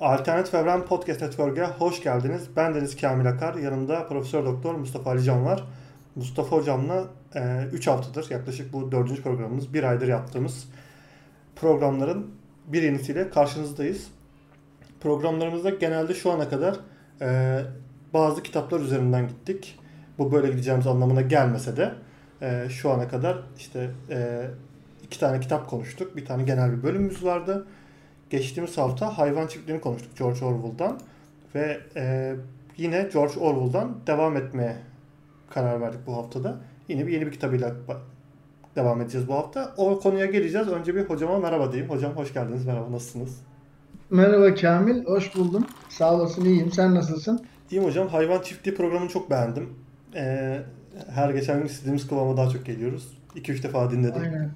Alternatif Evren Podcast Network'e hoş geldiniz. Ben Deniz Kamil Akar. Yanımda Profesör Doktor Mustafa Ali Can var. Mustafa Hocam'la 3 e, haftadır yaklaşık bu 4. programımız, bir aydır yaptığımız programların bir yenisiyle karşınızdayız. Programlarımızda genelde şu ana kadar e, bazı kitaplar üzerinden gittik. Bu böyle gideceğimiz anlamına gelmese de e, şu ana kadar işte e, iki tane kitap konuştuk. Bir tane genel bir bölümümüz vardı. Geçtiğimiz hafta hayvan çiftliğini konuştuk George Orwell'dan ve e, yine George Orwell'dan devam etmeye karar verdik bu haftada. Yine bir yeni bir kitabıyla devam edeceğiz bu hafta. O konuya geleceğiz. Önce bir hocama merhaba diyeyim. Hocam hoş geldiniz. Merhaba nasılsınız? Merhaba Kamil. Hoş buldum. Sağ olasın. iyiyim. Sen nasılsın? İyiyim hocam. Hayvan çiftliği programını çok beğendim. Ee, her geçen gün istediğimiz kıvama daha çok geliyoruz. 2-3 defa dinledim. Aynen.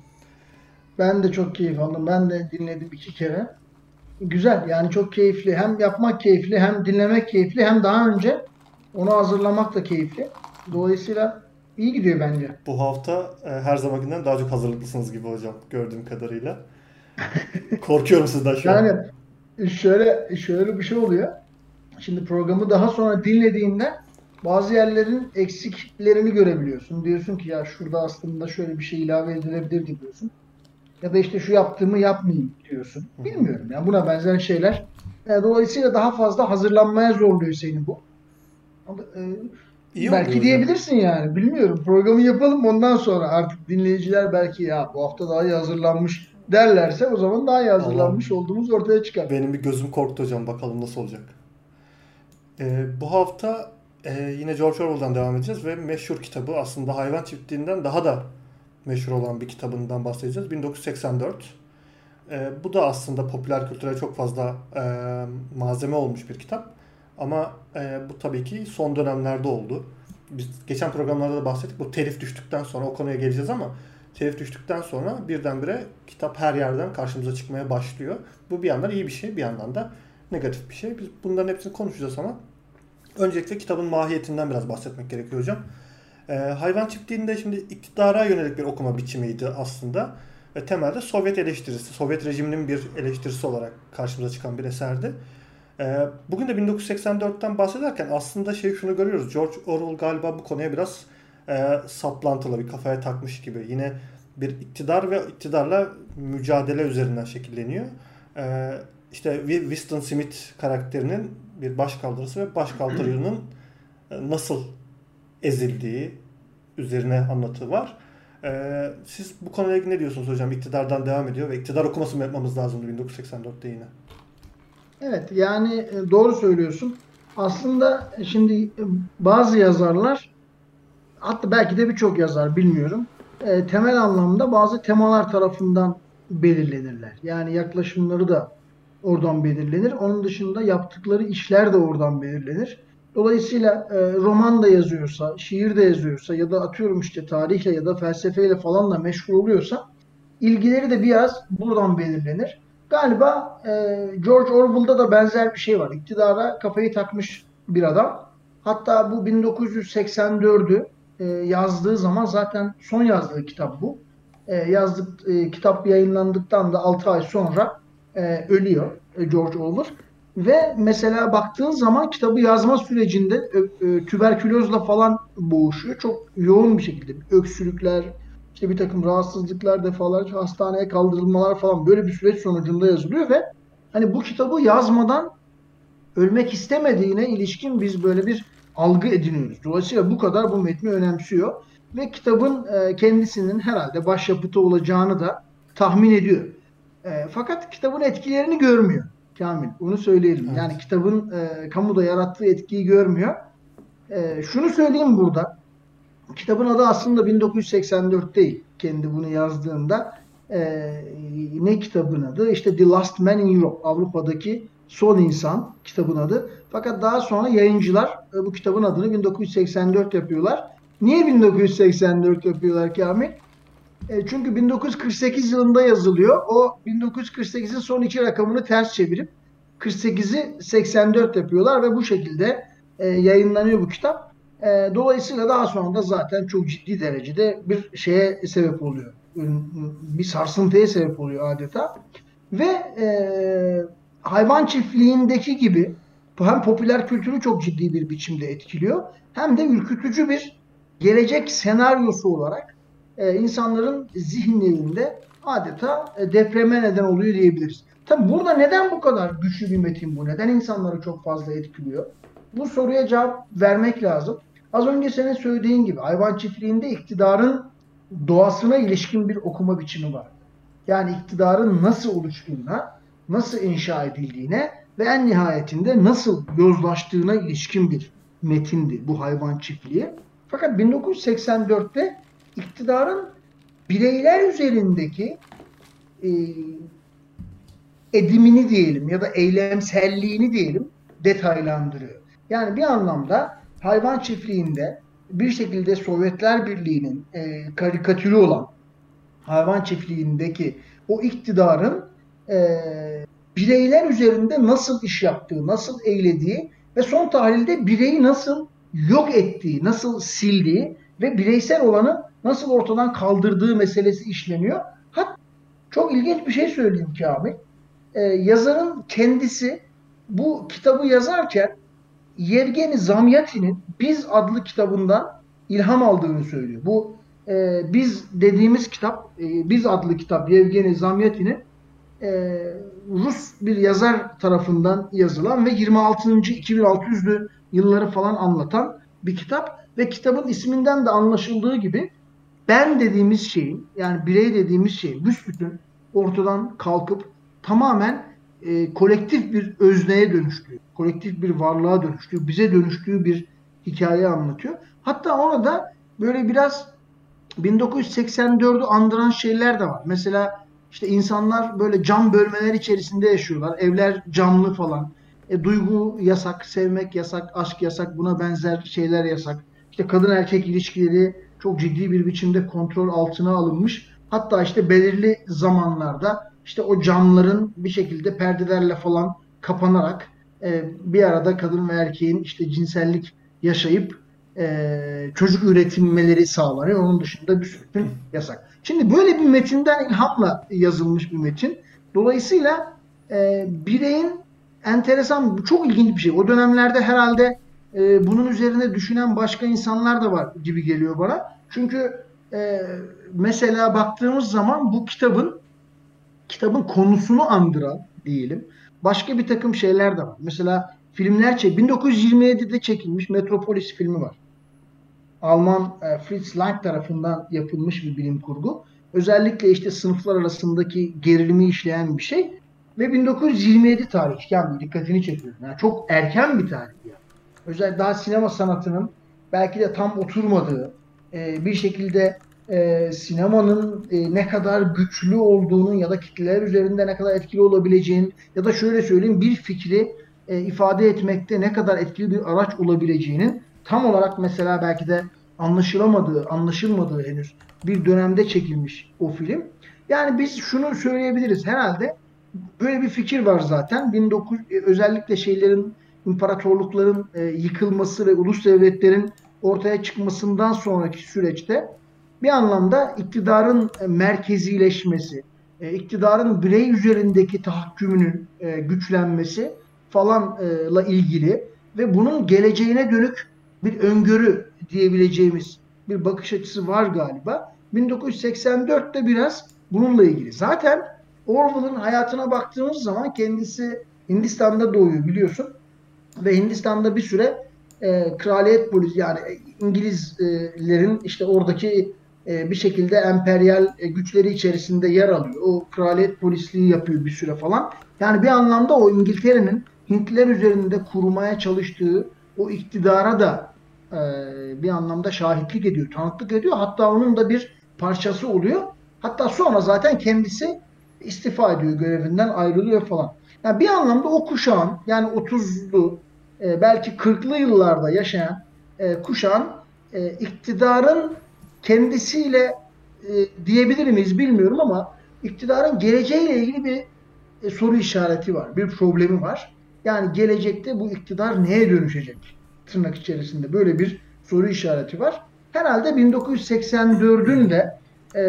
Ben de çok keyif aldım. Ben de dinledim iki kere. Güzel yani çok keyifli. Hem yapmak keyifli hem dinlemek keyifli hem daha önce onu hazırlamak da keyifli. Dolayısıyla iyi gidiyor bence. Bu hafta e, her zamankinden daha çok hazırlıklısınız gibi hocam gördüğüm kadarıyla. Korkuyorum sizden şu yani, an. Yani şöyle, şöyle bir şey oluyor. Şimdi programı daha sonra dinlediğinde bazı yerlerin eksiklerini görebiliyorsun. Diyorsun ki ya şurada aslında şöyle bir şey ilave edilebilir diyorsun. Ya da işte şu yaptığımı yapmayayım diyorsun. Bilmiyorum yani buna benzer şeyler. Yani dolayısıyla daha fazla hazırlanmaya zorluyor seni bu. Ama, e, İyi belki diyebilirsin hocam. yani. Bilmiyorum. Programı yapalım ondan sonra artık dinleyiciler belki ya bu hafta daha iyi hazırlanmış derlerse o zaman daha iyi hazırlanmış Allah. olduğumuz ortaya çıkar. Benim bir gözüm korktu hocam. Bakalım nasıl olacak. Ee, bu hafta e, yine George Orwell'dan devam edeceğiz ve meşhur kitabı aslında hayvan çiftliğinden daha da meşhur olan bir kitabından bahsedeceğiz. 1984. E, bu da aslında popüler kültüre çok fazla e, malzeme olmuş bir kitap. Ama e, bu tabii ki son dönemlerde oldu. Biz geçen programlarda da bahsettik. Bu telif düştükten sonra o konuya geleceğiz ama telif düştükten sonra birdenbire kitap her yerden karşımıza çıkmaya başlıyor. Bu bir yandan iyi bir şey, bir yandan da negatif bir şey. Biz bunların hepsini konuşacağız ama öncelikle kitabın mahiyetinden biraz bahsetmek gerekiyor hocam. Ee, hayvan çiftliğinde şimdi iktidara yönelik bir okuma biçimiydi aslında. Ve temelde Sovyet eleştirisi, Sovyet rejiminin bir eleştirisi olarak karşımıza çıkan bir eserdi. Ee, bugün de 1984'ten bahsederken aslında şey şunu görüyoruz. George Orwell galiba bu konuya biraz e, saplantılı bir kafaya takmış gibi. Yine bir iktidar ve iktidarla mücadele üzerinden şekilleniyor. E, işte Winston Smith karakterinin bir başkaldırısı ve başkaldırının e, nasıl ezildiği üzerine anlatı var. Ee, siz bu konuyla ilgili ne diyorsunuz hocam? İktidardan devam ediyor ve iktidar okuması mı yapmamız lazımdı 1984'te yine? Evet yani e, doğru söylüyorsun. Aslında şimdi e, bazı yazarlar hatta belki de birçok yazar bilmiyorum. E, temel anlamda bazı temalar tarafından belirlenirler. Yani yaklaşımları da oradan belirlenir. Onun dışında yaptıkları işler de oradan belirlenir. Dolayısıyla e, roman da yazıyorsa, şiir de yazıyorsa ya da atıyorum işte tarihle ya da felsefeyle falan da meşgul oluyorsa ilgileri de biraz buradan belirlenir. Galiba e, George Orwell'da da benzer bir şey var. İktidara kafayı takmış bir adam. Hatta bu 1984'ü e, yazdığı zaman zaten son yazdığı kitap bu. E, yazdık e, kitap yayınlandıktan da 6 ay sonra e, ölüyor e, George Orwell. Ve mesela baktığın zaman kitabı yazma sürecinde e, e, tüberkülozla falan boğuşuyor. Çok yoğun bir şekilde. Öksürükler, işte bir takım rahatsızlıklar, defalarca hastaneye kaldırılmalar falan böyle bir süreç sonucunda yazılıyor ve hani bu kitabı yazmadan ölmek istemediğine ilişkin biz böyle bir algı ediniyoruz. Dolayısıyla bu kadar bu metni önemsiyor ve kitabın e, kendisinin herhalde başyapıtı olacağını da tahmin ediyor. Fakat kitabın etkilerini görmüyor. Kamil. Onu söyleyelim. Evet. Yani kitabın e, kamuda yarattığı etkiyi görmüyor. E, şunu söyleyeyim burada. Kitabın adı aslında 1984 değil. Kendi bunu yazdığında e, ne kitabın adı? İşte The Last Man in Europe. Avrupa'daki son insan kitabın adı. Fakat daha sonra yayıncılar e, bu kitabın adını 1984 yapıyorlar. Niye 1984 yapıyorlar Kamil? E, çünkü 1948 yılında yazılıyor. O 1948'in son iki rakamını ters çevirip 48'i 84 yapıyorlar ve bu şekilde e, yayınlanıyor bu kitap. E, dolayısıyla daha sonra da zaten çok ciddi derecede bir şeye sebep oluyor. Bir sarsıntıya sebep oluyor adeta. Ve e, hayvan çiftliğindeki gibi hem popüler kültürü çok ciddi bir biçimde etkiliyor hem de ürkütücü bir gelecek senaryosu olarak e, insanların zihinlerinde adeta e, depreme neden oluyor diyebiliriz. Tabi burada neden bu kadar güçlü bir metin bu? Neden insanları çok fazla etkiliyor? Bu soruya cevap vermek lazım. Az önce senin söylediğin gibi hayvan çiftliğinde iktidarın doğasına ilişkin bir okuma biçimi var. Yani iktidarın nasıl oluştuğuna, nasıl inşa edildiğine ve en nihayetinde nasıl yozlaştığına ilişkin bir metindi bu hayvan çiftliği. Fakat 1984'te iktidarın bireyler üzerindeki e, edimini diyelim ya da eylemselliğini diyelim detaylandırıyor. Yani bir anlamda hayvan çiftliğinde bir şekilde Sovyetler Birliği'nin e, karikatürü olan hayvan çiftliğindeki o iktidarın e, bireyler üzerinde nasıl iş yaptığı, nasıl eylediği ve son tahlilde bireyi nasıl yok ettiği, nasıl sildiği ve bireysel olanı nasıl ortadan kaldırdığı meselesi işleniyor. Hatta çok ilginç bir şey söyleyeyim Kamil. Ee, yazarın kendisi bu kitabı yazarken Yevgeni Zamyatin'in Biz adlı kitabından ilham aldığını söylüyor. Bu e, Biz dediğimiz kitap, e, Biz adlı kitap Yevgeni Zamyatin'in e, Rus bir yazar tarafından yazılan ve 26. 2600'lü yılları falan anlatan bir kitap ve kitabın isminden de anlaşıldığı gibi ben dediğimiz şeyin yani birey dediğimiz şeyin büsbütün ortadan kalkıp tamamen e, kolektif bir özneye dönüştüğü, kolektif bir varlığa dönüştüğü, bize dönüştüğü bir hikaye anlatıyor. Hatta orada böyle biraz 1984'ü andıran şeyler de var. Mesela işte insanlar böyle cam bölmeler içerisinde yaşıyorlar. Evler camlı falan. E, duygu yasak, sevmek yasak, aşk yasak, buna benzer şeyler yasak. İşte kadın erkek ilişkileri çok ciddi bir biçimde kontrol altına alınmış. Hatta işte belirli zamanlarda işte o camların bir şekilde perdelerle falan kapanarak e, bir arada kadın ve erkeğin işte cinsellik yaşayıp e, çocuk üretilmeleri sağlanıyor. Onun dışında bir sürü yasak. Şimdi böyle bir metinden ilhamla yazılmış bir metin. Dolayısıyla e, bireyin enteresan, çok ilginç bir şey. O dönemlerde herhalde e, bunun üzerine düşünen başka insanlar da var gibi geliyor bana. Çünkü e, mesela baktığımız zaman bu kitabın kitabın konusunu andıran diyelim başka bir takım şeyler de var. Mesela filmler çek 1927'de çekilmiş Metropolis filmi var. Alman e, Fritz Lang tarafından yapılmış bir bilim kurgu. Özellikle işte sınıflar arasındaki gerilimi işleyen bir şey. Ve 1927 tarih yani dikkatini çekiyor. Yani çok erken bir tarih yani. Özellikle daha sinema sanatının belki de tam oturmadığı, e, bir şekilde e, sinemanın e, ne kadar güçlü olduğunun ya da kitleler üzerinde ne kadar etkili olabileceğinin ya da şöyle söyleyeyim bir fikri e, ifade etmekte ne kadar etkili bir araç olabileceğinin tam olarak mesela belki de anlaşılamadığı, anlaşılmadığı henüz bir dönemde çekilmiş o film. Yani biz şunu söyleyebiliriz herhalde böyle bir fikir var zaten. 19 e, özellikle şeylerin imparatorlukların e, yıkılması ve ulus devletlerin ortaya çıkmasından sonraki süreçte bir anlamda iktidarın e, merkezileşmesi, e, iktidarın birey üzerindeki tahakkümünün e, güçlenmesi falanla ilgili ve bunun geleceğine dönük bir öngörü diyebileceğimiz bir bakış açısı var galiba. 1984'te biraz bununla ilgili. Zaten Orwell'ın hayatına baktığımız zaman kendisi Hindistan'da doğuyor biliyorsun. Ve Hindistan'da bir süre e, kraliyet polisi yani İngilizlerin işte oradaki e, bir şekilde emperyal e, güçleri içerisinde yer alıyor. O kraliyet polisliği yapıyor bir süre falan. Yani bir anlamda o İngiltere'nin Hintliler üzerinde kurmaya çalıştığı o iktidara da e, bir anlamda şahitlik ediyor, tanıklık ediyor. Hatta onun da bir parçası oluyor. Hatta sonra zaten kendisi istifa ediyor görevinden ayrılıyor falan. Yani bir anlamda o kuşağın yani 30'lu e, belki 40'lı yıllarda yaşayan e, kuşağın e, iktidarın kendisiyle e, diyebilir miyiz bilmiyorum ama iktidarın geleceğiyle ilgili bir e, soru işareti var. Bir problemi var. Yani gelecekte bu iktidar neye dönüşecek? Tırnak içerisinde böyle bir soru işareti var. Herhalde 1984'ün de e,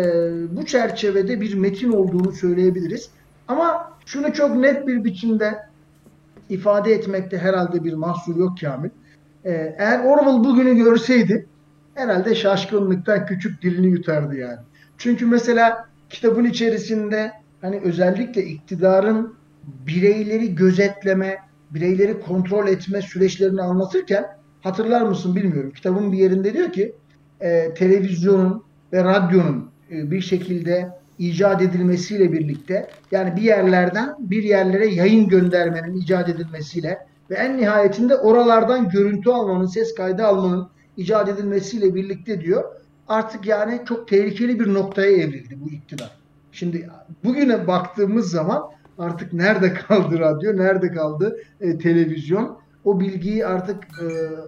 bu çerçevede bir metin olduğunu söyleyebiliriz. Ama şunu çok net bir biçimde ifade etmekte herhalde bir mahsur yok Kamil. Ee, eğer Orwell bugünü görseydi herhalde şaşkınlıktan küçük dilini yutardı yani. Çünkü mesela kitabın içerisinde hani özellikle iktidarın bireyleri gözetleme, bireyleri kontrol etme süreçlerini anlatırken hatırlar mısın bilmiyorum. Kitabın bir yerinde diyor ki e, televizyonun ve radyonun e, bir şekilde icat edilmesiyle birlikte yani bir yerlerden bir yerlere yayın göndermenin icat edilmesiyle ve en nihayetinde oralardan görüntü almanın, ses kaydı almanın icat edilmesiyle birlikte diyor artık yani çok tehlikeli bir noktaya evrildi bu iktidar. Şimdi bugüne baktığımız zaman artık nerede kaldı radyo, nerede kaldı e, televizyon? O bilgiyi artık e,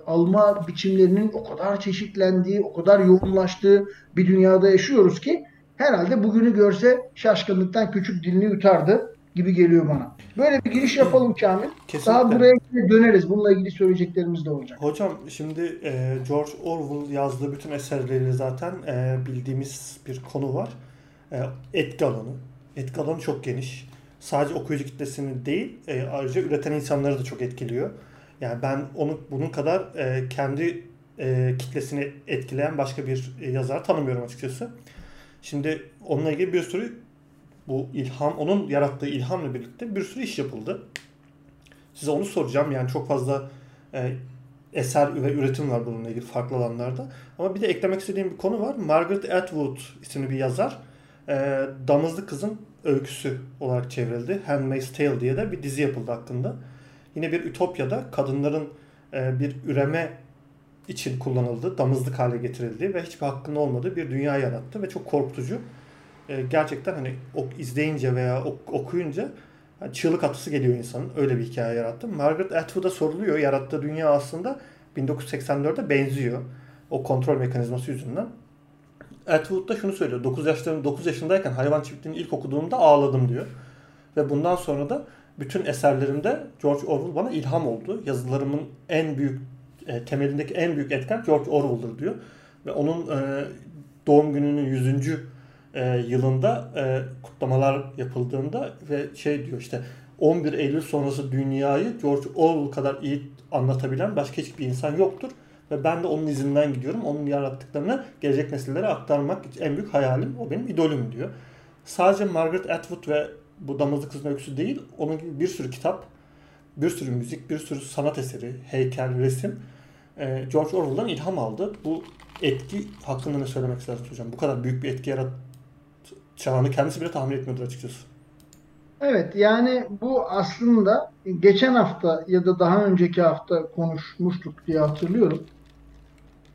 alma biçimlerinin o kadar çeşitlendiği, o kadar yoğunlaştığı bir dünyada yaşıyoruz ki herhalde bugünü görse şaşkınlıktan küçük dilini yutardı gibi geliyor bana. Böyle bir giriş yapalım Kamil. Kesinlikle. Daha buraya döneriz. Bununla ilgili söyleyeceklerimiz de olacak. Hocam şimdi e, George Orwell yazdığı bütün eserleriyle zaten e, bildiğimiz bir konu var. E, etki alanı. Etki alanı çok geniş. Sadece okuyucu kitlesini değil, e, ayrıca üreten insanları da çok etkiliyor. Yani ben onu bunun kadar e, kendi e, kitlesini etkileyen başka bir e, yazar tanımıyorum açıkçası. Şimdi onunla ilgili bir sürü bu ilham, onun yarattığı ilhamla birlikte bir sürü iş yapıldı. Size onu soracağım. Yani çok fazla e, eser ve üretim var bununla ilgili farklı alanlarda. Ama bir de eklemek istediğim bir konu var. Margaret Atwood isimli bir yazar. E, Damızlı Kızın Öyküsü olarak çevrildi. Handmaid's Tale diye de bir dizi yapıldı hakkında. Yine bir ütopyada kadınların e, bir üreme için kullanıldı, damızlık hale getirildi ve hiçbir hakkının olmadığı bir dünya yarattı ve çok korkutucu. E, gerçekten hani ok, izleyince veya ok, okuyunca yani çığlık atısı geliyor insanın. Öyle bir hikaye yarattı. Margaret Atwood'a soruluyor. Yarattığı dünya aslında 1984'e benziyor. O kontrol mekanizması yüzünden. Atwood da şunu söylüyor. 9 yaşlarım 9 yaşındayken hayvan çiftliğini ilk okuduğumda ağladım diyor. Ve bundan sonra da bütün eserlerimde George Orwell bana ilham oldu. Yazılarımın en büyük e, temelindeki en büyük etken George Orwell'dır diyor. Ve onun e, doğum gününün 100. E, yılında e, kutlamalar yapıldığında ve şey diyor işte 11 Eylül sonrası dünyayı George Orwell kadar iyi anlatabilen başka hiçbir insan yoktur. Ve ben de onun izinden gidiyorum. Onun yarattıklarını gelecek nesillere aktarmak en büyük hayalim. O benim idolüm diyor. Sadece Margaret Atwood ve bu Damızlı Kızın Öyküsü değil. Onun gibi bir sürü kitap, bir sürü müzik, bir sürü sanat eseri, heykel, resim George Orwell'dan ilham aldı. Bu etki hakkında ne söylemek istersiniz hocam? Bu kadar büyük bir etki yaratacağını kendisi bile tahmin etmiyordur açıkçası. Evet yani bu aslında geçen hafta ya da daha önceki hafta konuşmuştuk diye hatırlıyorum.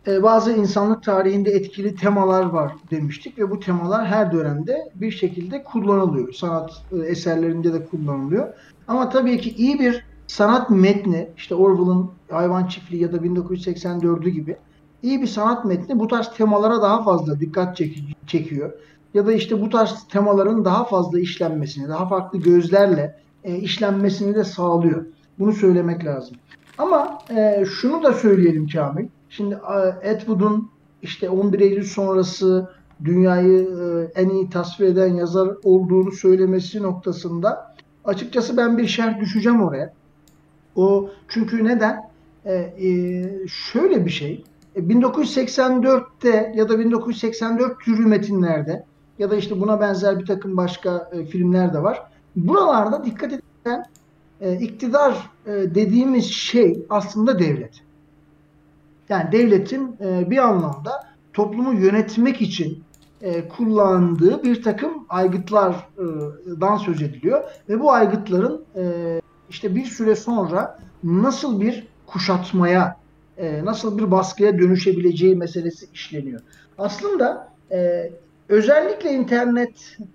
Ee, bazı insanlık tarihinde etkili temalar var demiştik ve bu temalar her dönemde bir şekilde kullanılıyor. Sanat e, eserlerinde de kullanılıyor. Ama tabii ki iyi bir sanat metni işte Orwell'ın Hayvan Çiftliği ya da 1984'ü gibi iyi bir sanat metni bu tarz temalara daha fazla dikkat çekiyor ya da işte bu tarz temaların daha fazla işlenmesini, daha farklı gözlerle e, işlenmesini de sağlıyor. Bunu söylemek lazım. Ama e, şunu da söyleyelim Kamil. Şimdi e, Atwood'un işte 11 Eylül sonrası dünyayı e, en iyi tasvir eden yazar olduğunu söylemesi noktasında açıkçası ben bir şerh düşeceğim oraya. O çünkü neden? E, e, şöyle bir şey. 1984'te e, ya da 1984 türü metinlerde ya da işte buna benzer bir takım başka e, filmler de var. Buralarda dikkat edilen e, iktidar e, dediğimiz şey aslında devlet. Yani devletin e, bir anlamda toplumu yönetmek için e, kullandığı bir takım aygıtlardan söz ediliyor ve bu aygıtların e, işte bir süre sonra nasıl bir kuşatmaya, e, nasıl bir baskıya dönüşebileceği meselesi işleniyor. Aslında e, özellikle internetin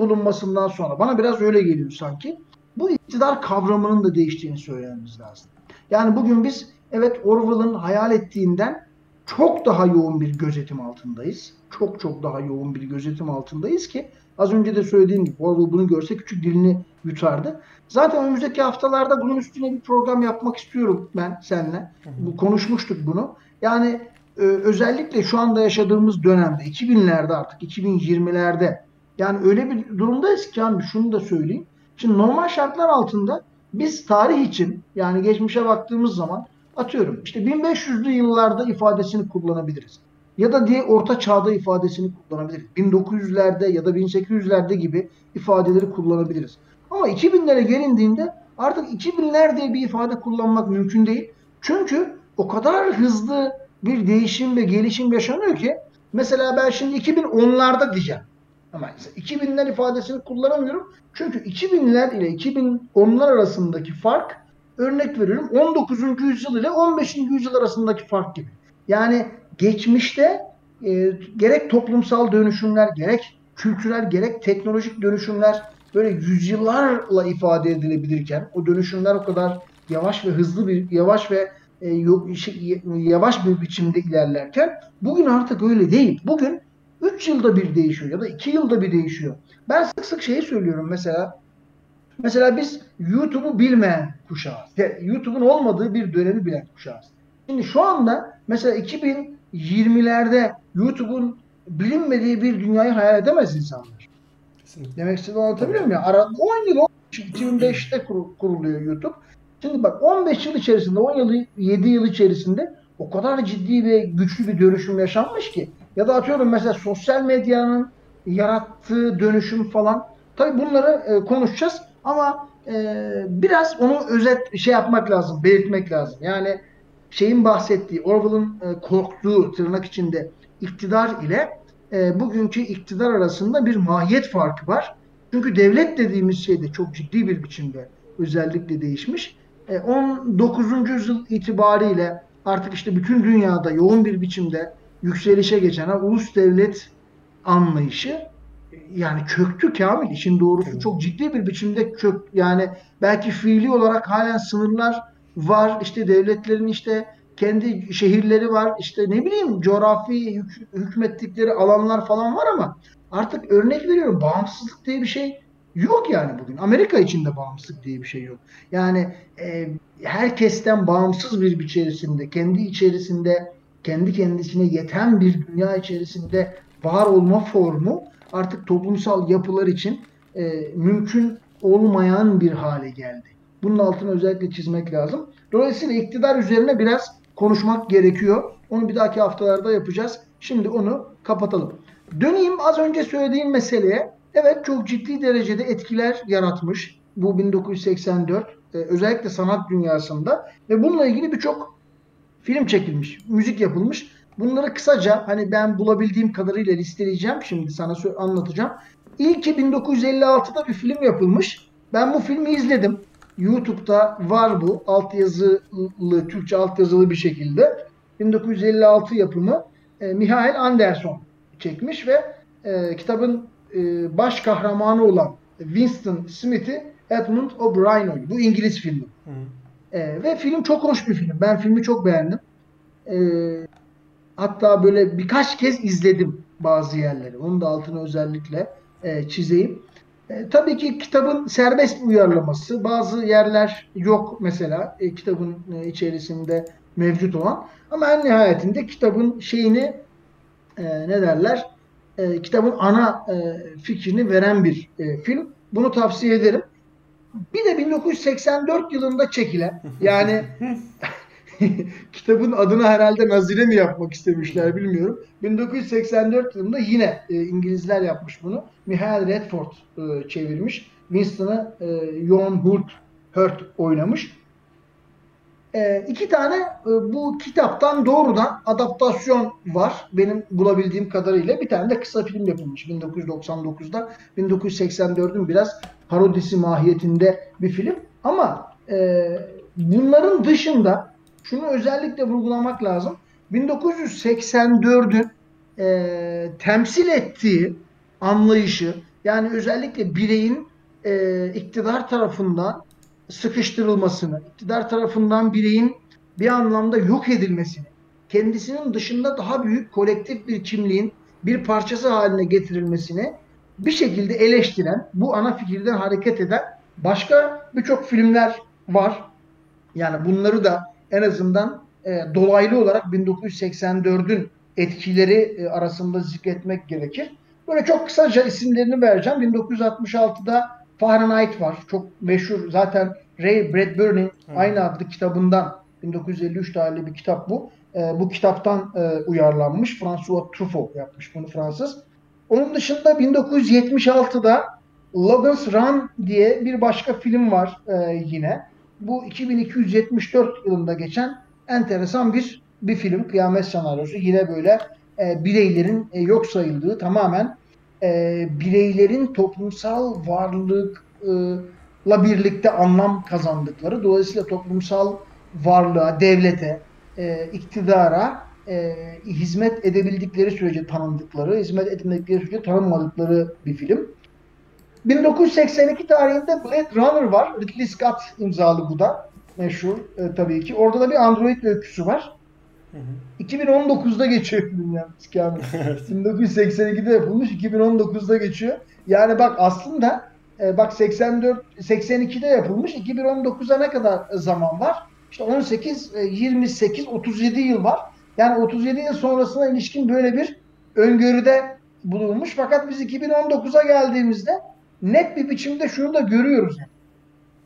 bulunmasından sonra bana biraz öyle geliyor sanki. Bu iktidar kavramının da değiştiğini söylememiz lazım. Yani bugün biz evet Orwell'ın hayal ettiğinden çok daha yoğun bir gözetim altındayız. Çok çok daha yoğun bir gözetim altındayız ki az önce de söylediğim gibi Orwell bunu görse küçük dilini yutardı. Zaten önümüzdeki haftalarda bunun üstüne bir program yapmak istiyorum ben seninle. Bu konuşmuştuk bunu. Yani e, özellikle şu anda yaşadığımız dönemde 2000'lerde artık 2020'lerde yani öyle bir durumdayız ki abi şunu da söyleyeyim. Şimdi normal şartlar altında biz tarih için yani geçmişe baktığımız zaman atıyorum işte 1500'lü yıllarda ifadesini kullanabiliriz. Ya da diye orta çağda ifadesini kullanabiliriz. 1900'lerde ya da 1800'lerde gibi ifadeleri kullanabiliriz. Ama 2000'lere gelindiğinde artık 2000'ler diye bir ifade kullanmak mümkün değil. Çünkü o kadar hızlı bir değişim ve gelişim yaşanıyor ki mesela ben şimdi 2010'larda diyeceğim. Ama 2000'ler ifadesini kullanamıyorum. Çünkü 2000'ler ile 2010'lar arasındaki fark örnek veriyorum 19. yüzyıl ile 15. yüzyıl arasındaki fark gibi. Yani geçmişte e, gerek toplumsal dönüşümler, gerek kültürel, gerek teknolojik dönüşümler böyle yüzyıllarla ifade edilebilirken o dönüşümler o kadar yavaş ve hızlı bir yavaş ve e, şey, yavaş bir biçimde ilerlerken bugün artık öyle değil. Bugün 3 yılda bir değişiyor ya da 2 yılda bir değişiyor. Ben sık sık şeyi söylüyorum mesela. Mesela biz YouTube'u bilmeyen kuşağız. YouTube'un olmadığı bir dönemi bilen kuşağız. Şimdi şu anda mesela 2020'lerde YouTube'un bilinmediği bir dünyayı hayal edemez insanlar. Kesinlikle. Demek istediğimi anlatabiliyor muyum? Ara, 10 yıl 2005'te kuruluyor YouTube. Şimdi bak 15 yıl içerisinde, 10 yıl, 7 yıl içerisinde o kadar ciddi ve güçlü bir dönüşüm yaşanmış ki. Ya da atıyorum mesela sosyal medyanın yarattığı dönüşüm falan. Tabii bunları e, konuşacağız ama e, biraz onu özet şey yapmak lazım, belirtmek lazım. Yani şeyin bahsettiği, Orwell'ın e, korktuğu tırnak içinde iktidar ile e, bugünkü iktidar arasında bir mahiyet farkı var. Çünkü devlet dediğimiz şey de çok ciddi bir biçimde özellikle değişmiş. E, 19. yüzyıl itibariyle artık işte bütün dünyada yoğun bir biçimde yükselişe geçen ulus devlet anlayışı yani köktü Kamil. İşin doğrusu çok ciddi bir biçimde kök yani belki fiili olarak halen sınırlar var. İşte devletlerin işte kendi şehirleri var. İşte ne bileyim coğrafi hükmettikleri alanlar falan var ama artık örnek veriyorum bağımsızlık diye bir şey yok yani bugün. Amerika içinde bağımsızlık diye bir şey yok. Yani e, herkesten bağımsız bir içerisinde, kendi içerisinde, kendi kendisine yeten bir dünya içerisinde var olma formu artık toplumsal yapılar için e, mümkün olmayan bir hale geldi. Bunun altını özellikle çizmek lazım. Dolayısıyla iktidar üzerine biraz konuşmak gerekiyor. Onu bir dahaki haftalarda yapacağız. Şimdi onu kapatalım. Döneyim az önce söylediğim meseleye. Evet çok ciddi derecede etkiler yaratmış bu 1984 e, özellikle sanat dünyasında ve bununla ilgili birçok film çekilmiş, müzik yapılmış. Bunları kısaca hani ben bulabildiğim kadarıyla listeleyeceğim. Şimdi sana anlatacağım. İlki 1956'da bir film yapılmış. Ben bu filmi izledim. YouTube'da var bu. Altyazılı, Türkçe altyazılı bir şekilde. 1956 yapımı e, Mihail Anderson çekmiş ve e, kitabın e, baş kahramanı olan Winston Smith'i Edmund O'Brien oynuyor. Bu İngiliz filmi. E, ve film çok hoş bir film. Ben filmi çok beğendim. E, hatta böyle birkaç kez izledim bazı yerleri. Onun da altını özellikle e, çizeyim. E, tabii ki kitabın serbest uyarlaması. Bazı yerler yok mesela e, kitabın e, içerisinde mevcut olan. Ama en nihayetinde kitabın şeyini ne derler? Kitabın ana fikrini veren bir film. Bunu tavsiye ederim. Bir de 1984 yılında çekilen yani kitabın adını herhalde Nazire mi yapmak istemişler bilmiyorum. 1984 yılında yine e, İngilizler yapmış bunu. Michael Redford e, çevirmiş. Winston'ı e, John Hurt, Hurt oynamış. E, iki tane e, bu kitaptan doğrudan adaptasyon var. Benim bulabildiğim kadarıyla. Bir tane de kısa film yapılmış 1999'da. 1984'ün biraz parodisi mahiyetinde bir film. Ama e, bunların dışında şunu özellikle vurgulamak lazım. 1984'ün e, temsil ettiği anlayışı yani özellikle bireyin e, iktidar tarafından sıkıştırılmasını, iktidar tarafından bireyin bir anlamda yok edilmesini, kendisinin dışında daha büyük kolektif bir kimliğin bir parçası haline getirilmesini bir şekilde eleştiren, bu ana fikirden hareket eden başka birçok filmler var. Yani bunları da en azından e, dolaylı olarak 1984'ün etkileri e, arasında zikretmek gerekir. Böyle çok kısaca isimlerini vereceğim. 1966'da Fahrenheit var. Çok meşhur zaten Ray Bradbury'nin aynı adlı kitabından 1953 tarihli bir kitap bu. E, bu kitaptan e, uyarlanmış. François Truffaut yapmış bunu Fransız. Onun dışında 1976'da Logan's Run diye bir başka film var e, yine. Bu 2274 yılında geçen enteresan bir bir film. Kıyamet senaryosu. Yine böyle e, bireylerin e, yok sayıldığı tamamen e, bireylerin toplumsal varlıkla birlikte anlam kazandıkları. Dolayısıyla toplumsal varlığa, devlete, e, iktidara e, hizmet edebildikleri sürece tanındıkları, hizmet etmedikleri sürece tanınmadıkları bir film. 1982 tarihinde Blade Runner var. Ridley Scott imzalı bu da. Meşhur e, tabii ki. Orada da bir Android öyküsü var. Hı hı. 2019'da geçiyor film yani. 1982'de yapılmış, 2019'da geçiyor. Yani bak aslında e, bak 84 82'de yapılmış, 2019'a ne kadar zaman var? İşte 18, 28, 37 yıl var. Yani 37 yıl sonrasına ilişkin böyle bir öngörüde bulunmuş. Fakat biz 2019'a geldiğimizde net bir biçimde şunu da görüyoruz. Yani.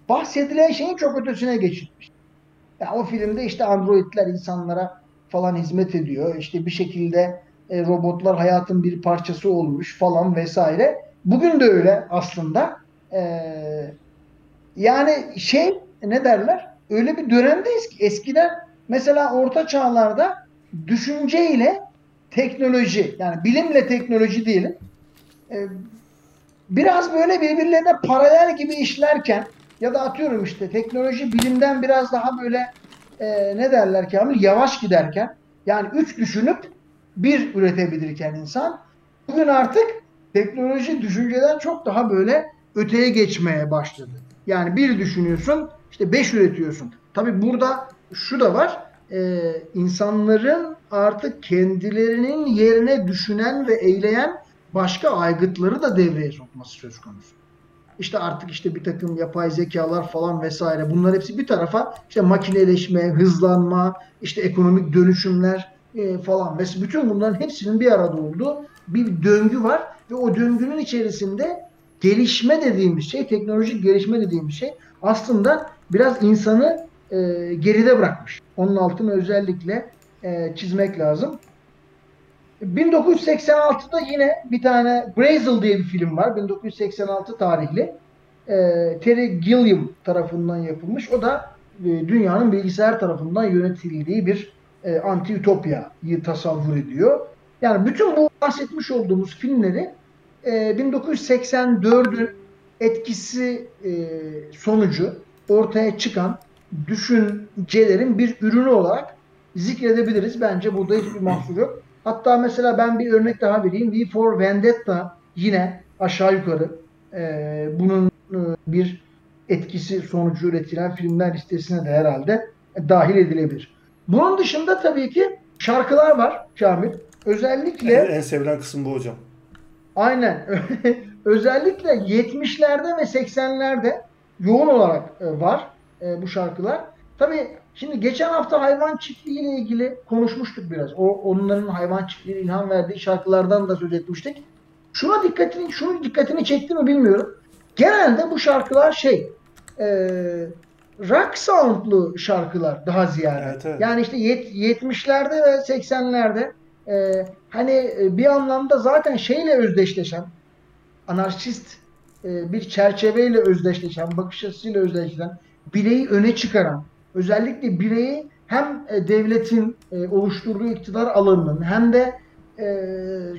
Bahsedilen şeyin çok ötesine geçilmiş. Yani o filmde işte androidler insanlara falan hizmet ediyor. İşte bir şekilde e, robotlar hayatın bir parçası olmuş falan vesaire. Bugün de öyle aslında. Ee, yani şey ne derler? Öyle bir dönemdeyiz ki eskiden mesela orta çağlarda düşünce ile teknoloji yani bilimle teknoloji diyelim e, biraz böyle birbirlerine paralel gibi işlerken ya da atıyorum işte teknoloji bilimden biraz daha böyle e, ne derler Kamil yavaş giderken yani üç düşünüp bir üretebilirken insan bugün artık teknoloji düşünceden çok daha böyle öteye geçmeye başladı. Yani bir düşünüyorsun işte beş üretiyorsun. Tabi burada şu da var e, insanların artık kendilerinin yerine düşünen ve eyleyen başka aygıtları da devreye sokması söz konusu. İşte artık işte bir takım yapay zekalar falan vesaire bunlar hepsi bir tarafa işte makineleşme, hızlanma, işte ekonomik dönüşümler e, falan ve bütün bunların hepsinin bir arada olduğu bir döngü var ve o döngünün içerisinde gelişme dediğimiz şey, teknolojik gelişme dediğimiz şey aslında biraz insanı e, geride bırakmış. Onun altını özellikle e, çizmek lazım. 1986'da yine bir tane Brazel diye bir film var. 1986 tarihli. E, Terry Gilliam tarafından yapılmış. O da e, dünyanın bilgisayar tarafından yönetildiği bir e, anti-ütopyayı tasavvur ediyor. Yani bütün bu bahsetmiş olduğumuz filmleri e, 1984'ün etkisi e, sonucu ortaya çıkan düşüncelerin bir ürünü olarak zikredebiliriz. Bence burada hiçbir mahsur yok. Hatta mesela ben bir örnek daha vereyim. V for Vendetta yine aşağı yukarı e, bunun e, bir etkisi sonucu üretilen filmler listesine de herhalde dahil edilebilir. Bunun dışında tabii ki şarkılar var Kamil. Özellikle en, en sevilen kısım bu hocam. Aynen. Özellikle 70'lerde ve 80'lerde yoğun olarak e, var e, bu şarkılar. Tabii şimdi geçen hafta hayvan çiftliği ile ilgili konuşmuştuk biraz. O onların hayvan çiftliğine ilham verdiği şarkılardan da söz etmiştik. Şuna dikkatini, şunu dikkatini çekti mi bilmiyorum. Genelde bu şarkılar şey e, rock soundlu şarkılar daha ziyade. Evet, evet. Yani işte 70'lerde ve 80'lerde e, hani e, bir anlamda zaten şeyle özdeşleşen anarşist e, bir çerçeveyle özdeşleşen, bakış açısıyla özdeşleşen, bireyi öne çıkaran, özellikle bireyi hem e, devletin e, oluşturduğu iktidar alanının hem de e,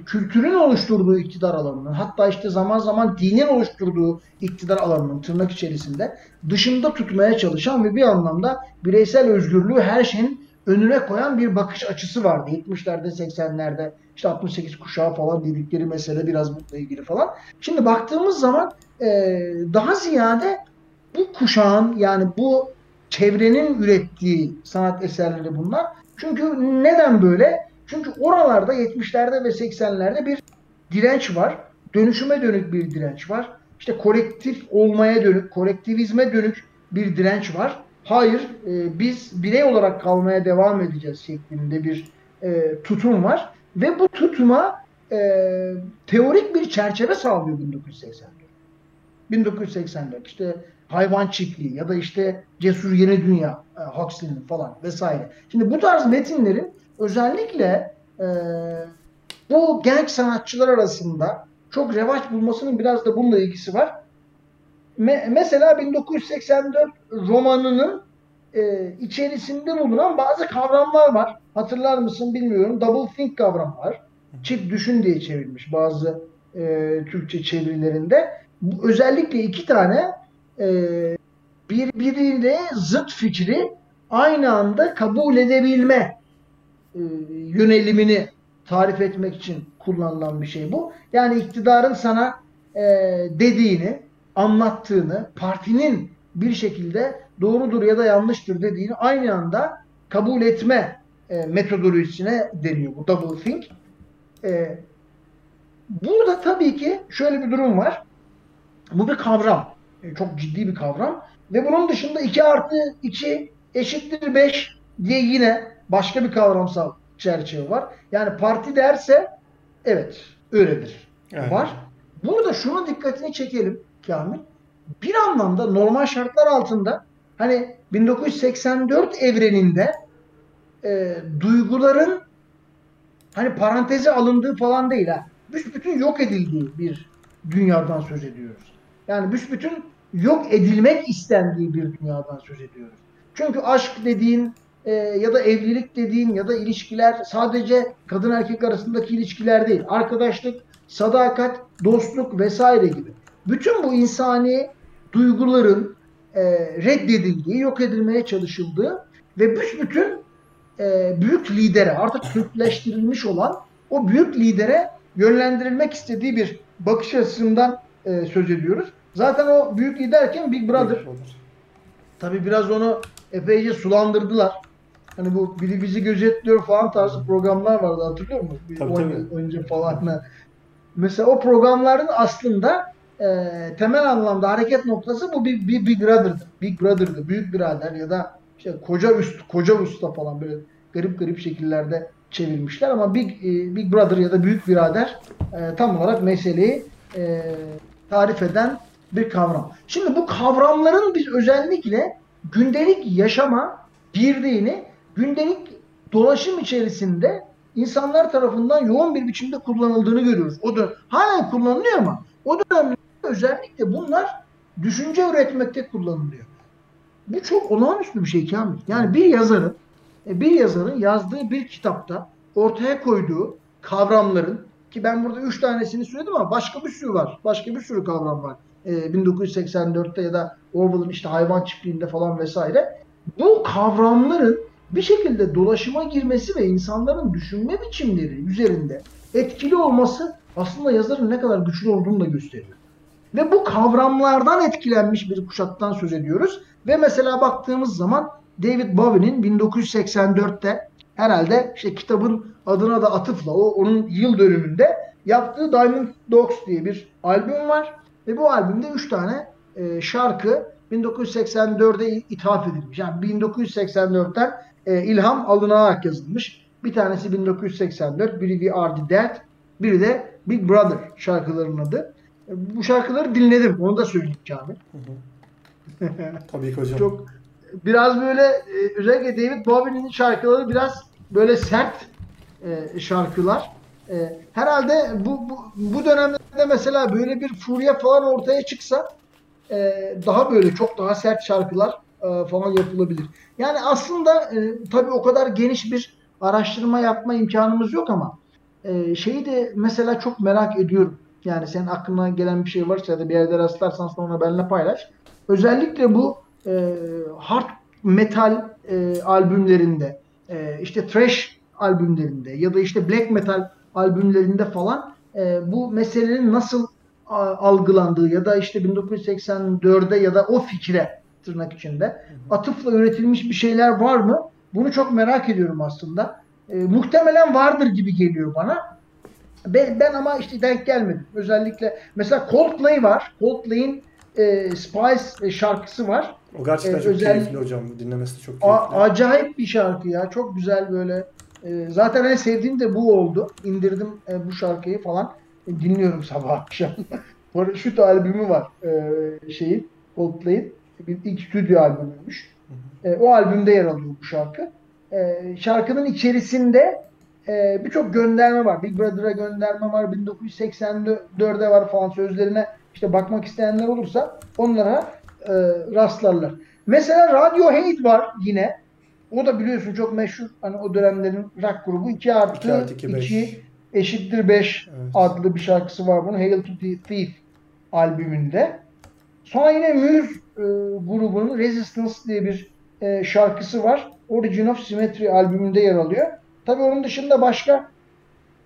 kültürün oluşturduğu iktidar alanının hatta işte zaman zaman dinin oluşturduğu iktidar alanının tırnak içerisinde dışında tutmaya çalışan ve bir anlamda bireysel özgürlüğü her şeyin önüne koyan bir bakış açısı vardı 70'lerde 80'lerde işte 68 kuşağı falan dedikleri mesele biraz bununla ilgili falan. Şimdi baktığımız zaman daha ziyade bu kuşağın yani bu çevrenin ürettiği sanat eserleri bunlar. Çünkü neden böyle? Çünkü oralarda 70'lerde ve 80'lerde bir direnç var. Dönüşüme dönük bir direnç var. İşte kolektif olmaya dönük, kolektivizme dönük bir direnç var. Hayır, e, biz birey olarak kalmaya devam edeceğiz şeklinde bir e, tutum var. Ve bu tutuma e, teorik bir çerçeve sağlıyor 1984. 1984 işte Hayvan Çiftliği ya da işte Cesur Yeni Dünya e, Huxley'nin falan vesaire. Şimdi bu tarz metinlerin özellikle e, bu genç sanatçılar arasında çok revaç bulmasının biraz da bununla ilgisi var. Me- mesela 1984 romanının e, içerisinde bulunan bazı kavramlar var. Hatırlar mısın bilmiyorum. Double think kavramı var. Çift düşün diye çevrilmiş bazı e, Türkçe çevirilerinde. Bu, özellikle iki tane birbiriyle zıt fikri aynı anda kabul edebilme e, yönelimini tarif etmek için kullanılan bir şey bu. Yani iktidarın sana e, dediğini, anlattığını, partinin bir şekilde doğrudur ya da yanlıştır dediğini aynı anda kabul etme e, metodolojisine deniyor bu double think. E, burada tabii ki şöyle bir durum var. Bu bir kavram. E, çok ciddi bir kavram. Ve bunun dışında 2 artı 2 eşittir 5 diye yine başka bir kavramsal çerçeve var. Yani parti derse evet öyledir. Evet. Var. Burada şuna dikkatini çekelim Kamil. Bir anlamda normal şartlar altında hani 1984 evreninde e, duyguların hani paranteze alındığı falan değil ha. Büsbütün yok edildiği bir dünyadan söz ediyoruz. Yani büsbütün yok edilmek istendiği bir dünyadan söz ediyoruz. Çünkü aşk dediğin e, ya da evlilik dediğin ya da ilişkiler sadece kadın erkek arasındaki ilişkiler değil. Arkadaşlık, sadakat, dostluk vesaire gibi. Bütün bu insani duyguların e, reddedildiği, yok edilmeye çalışıldığı ve büsbütün e, büyük lidere artık Türkleştirilmiş olan o büyük lidere yönlendirilmek istediği bir bakış açısından e, söz ediyoruz. Zaten o büyük lider kim? Big Brother. Tabi biraz onu epeyce sulandırdılar. Hani bu biri bizi gözetliyor falan tarzı programlar vardı hatırlıyor musun? Bir Tabii, 10 tabii. önce falan. Mesela o programların aslında e, temel anlamda hareket noktası bu bir, bir Big Brother'dı. Big Brother'dı. Büyük birader ya da işte koca üst, koca usta falan böyle garip garip şekillerde çevirmişler ama Big, e, Big Brother ya da büyük birader e, tam olarak meseleyi e, tarif eden bir kavram. Şimdi bu kavramların biz özellikle gündelik yaşama girdiğini, gündelik dolaşım içerisinde insanlar tarafından yoğun bir biçimde kullanıldığını görüyoruz. O da halen kullanılıyor ama o dönemde özellikle bunlar düşünce üretmekte kullanılıyor. Bu çok olağanüstü bir şey Kamil. Yani bir yazarın e, bir yazarın yazdığı bir kitapta ortaya koyduğu kavramların ki ben burada üç tanesini söyledim ama başka bir sürü var. Başka bir sürü kavram var. E, 1984'te ya da Orwell'ın işte hayvan çiftliğinde falan vesaire. Bu kavramların bir şekilde dolaşıma girmesi ve insanların düşünme biçimleri üzerinde etkili olması aslında yazarın ne kadar güçlü olduğunu da gösteriyor. Ve bu kavramlardan etkilenmiş bir kuşaktan söz ediyoruz. Ve mesela baktığımız zaman David Bowie'nin 1984'te herhalde işte kitabın adına da atıfla o onun yıl dönümünde yaptığı Diamond Dogs diye bir albüm var. Ve bu albümde 3 tane e, şarkı 1984'e ithaf edilmiş. Yani 1984'ten e, ilham alınarak yazılmış. Bir tanesi 1984, biri We Are The Dead, biri de Big Brother şarkılarının adı. E, bu şarkıları dinledim. Onu da söyleyeyim Kamil. Tabii ki hocam. Çok biraz böyle özellikle David Bowie'nin şarkıları biraz böyle sert e, şarkılar. E, herhalde bu, bu bu dönemde mesela böyle bir furya falan ortaya çıksa e, daha böyle çok daha sert şarkılar falan yapılabilir. Yani aslında e, tabii o kadar geniş bir araştırma yapma imkanımız yok ama şeyi de mesela çok merak ediyorum. Yani senin aklına gelen bir şey varsa ya da bir yerde rastlarsan sonra benimle paylaş. Özellikle bu e, hard metal e, albümlerinde, e, işte thrash albümlerinde ya da işte black metal albümlerinde falan e, bu meselenin nasıl a, algılandığı ya da işte 1984'de ya da o fikre tırnak içinde atıfla üretilmiş bir şeyler var mı? Bunu çok merak ediyorum aslında. E, muhtemelen vardır gibi geliyor bana. Ben, ben ama işte denk gelmedim. Özellikle mesela Coldplay var. Coldplay'in e, Spice şarkısı var. O gerçekten Ee, çok özel- keyifli hocam. Dinlemesi çok A- keyifli. acayip bir şarkı ya. Çok güzel böyle. E, zaten en sevdiğim de bu oldu. İndirdim e, bu şarkıyı falan. E, dinliyorum sabah akşam. Paraşüt albümü var e, şeyin Coldplay'in. Bir ilk stüdyo albümüymüş. E, o albümde yer alıyor bu şarkı. E, şarkının içerisinde e, birçok gönderme var. Big Brother'a gönderme var. 1984'de var falan sözlerine işte bakmak isteyenler olursa onlara e, rastlarlar. Mesela Radiohead var yine. O da biliyorsun çok meşhur. Hani o dönemlerin rock grubu 2 artı 2 artı 2, 5. 2 eşittir 5 Evet. adlı bir şarkısı var bunun. Hail to the Thief albümünde. Sonra yine Muse e, grubunun Resistance diye bir e, şarkısı var. Origin of Symmetry albümünde yer alıyor. Tabii onun dışında başka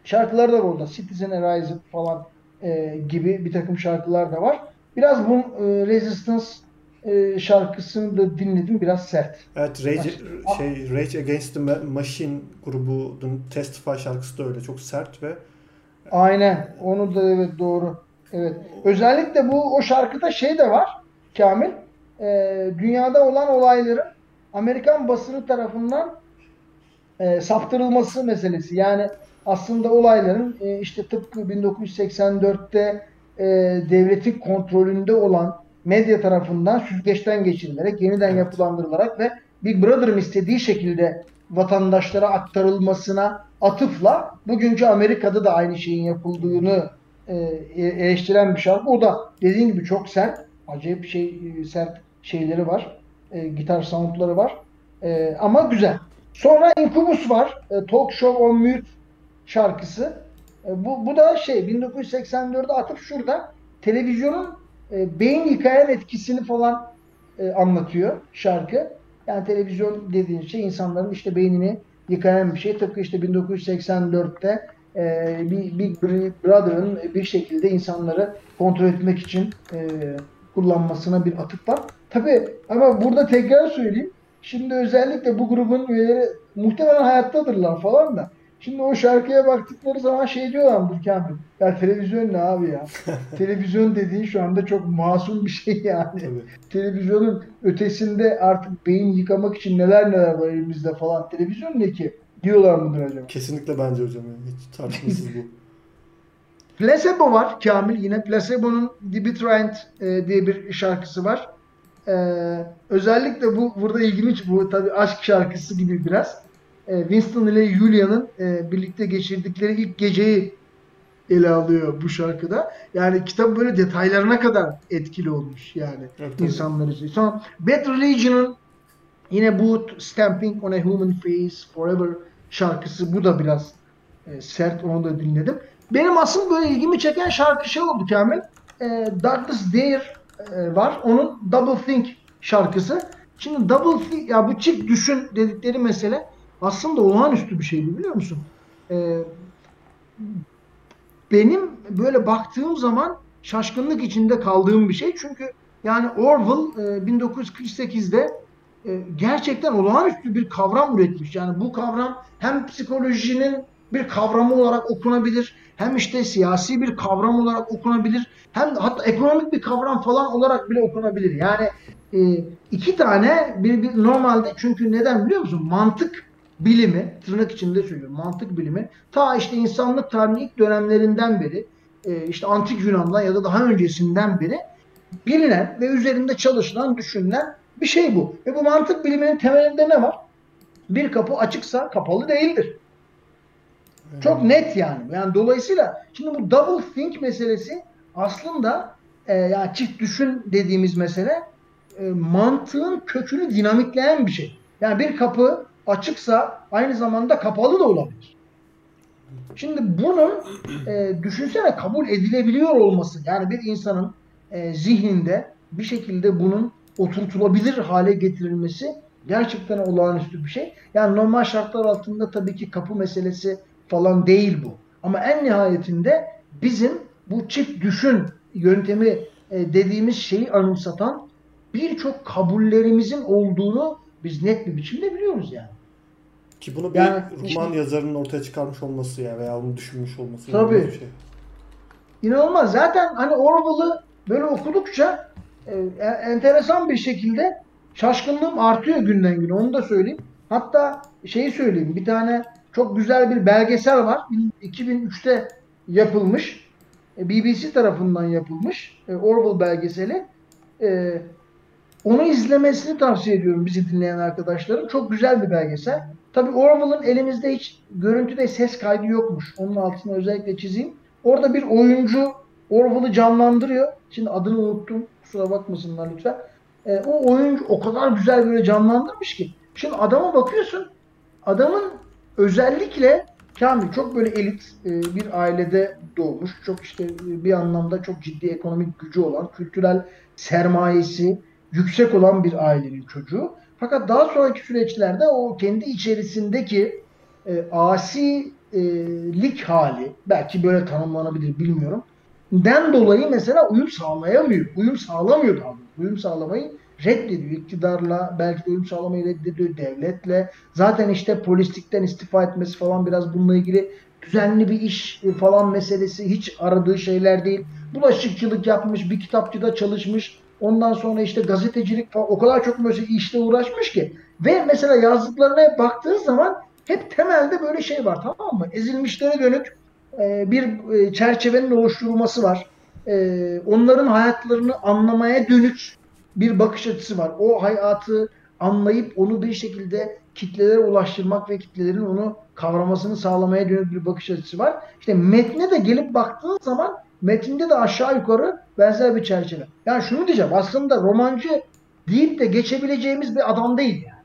şarkılar da var orada. Citizen Arise falan e, gibi bir takım şarkılar da var. Biraz bu e, Resistance e, şarkısını da dinledim. Biraz sert. Evet Rage, şey, Rage Against the Ma- Machine grubunun Testify şarkısı da öyle. Çok sert ve Aynen. Onu da evet doğru. Evet. Özellikle bu o şarkıda şey de var Kamil. Ee, dünyada olan olayların Amerikan basını tarafından e, saptırılması meselesi. Yani aslında olayların e, işte tıpkı 1984'te e, devletin kontrolünde olan medya tarafından süzgeçten geçirilerek, yeniden Evet. yapılandırılarak ve Big Brother'ın istediği şekilde vatandaşlara aktarılmasına atıfla bugünkü Amerika'da da aynı şeyin yapıldığını e, eleştiren bir şarkı. O da dediğin gibi çok sert. Acayip şey e, sert şeyleri var. E, gitar soundları var. E, ama güzel. Sonra Incubus var. E, Talk Show on Mute şarkısı. E, bu, bu da şey 1984'de atıp şurada televizyonun e, beyin yıkayan etkisini falan e, anlatıyor şarkı. Yani televizyon dediğin şey insanların işte beynini yıkayan bir şey. Tıpkı işte 1984'te e, bir Big Brother'ın bir şekilde insanları kontrol etmek için e, kullanmasına bir atıf var. Tabi ama burada tekrar söyleyeyim. Şimdi özellikle bu grubun üyeleri muhtemelen hayattadırlar falan da. Şimdi o şarkıya baktıkları zaman şey diyorlardır Kamil. Ya televizyon ne abi ya? televizyon dediğin şu anda çok masum bir şey yani. tabii. Televizyonun ötesinde artık beyin yıkamak için neler neler var elimizde falan. Televizyon ne ki? Diyorlar mıdır acaba? Kesinlikle bence hocam. yani. Hiç tartışmasız bu. Placebo var Kamil yine. Placebo'nun The Betrayed e, diye bir şarkısı var. E, özellikle bu burada ilginç bu tabii aşk şarkısı gibi biraz. E, Winston ile Julia'nın e, birlikte geçirdikleri ilk geceyi ele alıyor bu şarkıda. Yani kitap böyle detaylarına kadar etkili olmuş yani Evet, insanlar için. Sonra Bad Religion'ın yine Boot Stamping on a Human Face Forever şarkısı bu da biraz e, sert onu da dinledim. Benim asıl böyle ilgimi çeken şarkı şey oldu Kamil. E, Douglas Dare e, var. Onun Double Think şarkısı. Şimdi Double Think ya bu çift düşün dedikleri mesele aslında olağanüstü bir şeydi biliyor musun? E, benim böyle baktığım zaman şaşkınlık içinde kaldığım bir şey. Çünkü yani Orwell e, 1948'de e, gerçekten olağanüstü bir kavram üretmiş. Yani bu kavram hem psikolojinin bir kavramı olarak okunabilir, hem işte siyasi bir kavram olarak okunabilir, hem hatta ekonomik bir kavram falan olarak bile okunabilir. Yani e, iki tane bir, bir normalde çünkü neden biliyor musun? Mantık bilimi, tırnak içinde söylüyorum, mantık bilimi ta işte insanlık tarihinin ilk dönemlerinden beri e, işte antik Yunan'dan ya da daha öncesinden beri bilinen ve üzerinde çalışılan, düşünülen bir şey bu. Ve bu mantık biliminin temelinde ne var? Bir kapı açıksa kapalı değildir. Çok net yani. Yani dolayısıyla şimdi bu double think meselesi aslında e, yani çift düşün dediğimiz mesele e, mantığın kökünü dinamikleyen bir şey. Yani bir kapı açıksa aynı zamanda kapalı da olabilir. Şimdi bunun e, düşünsene kabul edilebiliyor olması yani bir insanın e, zihninde bir şekilde bunun oturtulabilir hale getirilmesi gerçekten olağanüstü bir şey. Yani normal şartlar altında tabii ki kapı meselesi falan değil bu. Ama en nihayetinde bizim bu çift düşün yöntemi e, dediğimiz şeyi anımsatan birçok kabullerimizin olduğunu biz net bir biçimde biliyoruz yani. Ki bunu bir Yani roman işte- yazarının ortaya çıkarmış olması ya veya onu düşünmüş olması. Tabii. bir şey. İnanılmaz. Zaten hani Orwell'ı böyle okudukça e, e- enteresan bir şekilde şaşkınlığım artıyor günden güne. Onu da söyleyeyim. Hatta şeyi söyleyeyim. Bir tane çok güzel bir belgesel var. 2003'te yapılmış. E, BBC tarafından yapılmış. E, Orwell belgeseli. Onu izlemesini tavsiye ediyorum bizi dinleyen arkadaşlarım. Çok güzel bir belgesel. Tabii Orwell'ın elimizde hiç görüntüde ses kaydı yokmuş. Onun altını özellikle çizeyim. Orada bir oyuncu Orwell'ı canlandırıyor. Şimdi adını unuttum. Kusura bakmasınlar lütfen. E, o oyuncu o kadar güzel böyle canlandırmış ki. Şimdi adama bakıyorsun. Adamın özellikle Kamil çok böyle elit e, bir ailede doğmuş. Çok işte e, bir anlamda çok ciddi ekonomik gücü olan, kültürel sermayesi yüksek olan bir ailenin çocuğu. Fakat daha sonraki süreçlerde o kendi içerisindeki e, asilik hali belki böyle tanımlanabilir bilmiyorum. Den dolayı mesela uyum sağlayamıyor. Uyum sağlamıyor daha Uyum sağlamayı reddediyor. İktidarla belki de uyum sağlamayı reddediyor devletle. Zaten işte polislikten istifa etmesi falan biraz bununla ilgili düzenli bir iş falan meselesi hiç aradığı şeyler değil. Bulaşıkçılık yapmış, bir kitapçıda çalışmış. Ondan sonra işte gazetecilik falan o kadar çok böyle işle uğraşmış ki. Ve mesela yazdıklarına baktığın zaman hep temelde böyle şey var tamam mı? Ezilmişlere dönük e, bir e, çerçevenin oluşturulması var. E, onların hayatlarını anlamaya dönük bir bakış açısı var. O hayatı anlayıp onu bir şekilde kitlelere ulaştırmak ve kitlelerin onu kavramasını sağlamaya dönük bir bakış açısı var. İşte metne de gelip baktığın zaman metinde de aşağı yukarı benzer bir çerçeve. Yani şunu diyeceğim aslında romancı deyip de geçebileceğimiz bir adam değil yani.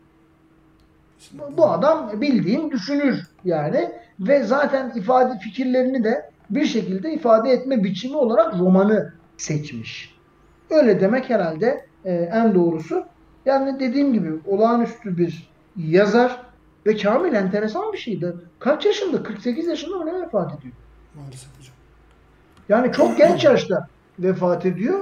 Bu adam bildiğin düşünür yani ve zaten ifade fikirlerini de bir şekilde ifade etme biçimi olarak romanı seçmiş. Öyle demek herhalde e, en doğrusu. Yani dediğim gibi olağanüstü bir yazar ve Kamil enteresan bir şeydi. Kaç yaşında? 48 yaşında mı ne vefat ediyor? Maalesef hocam. Yani çok genç yaşta vefat ediyor.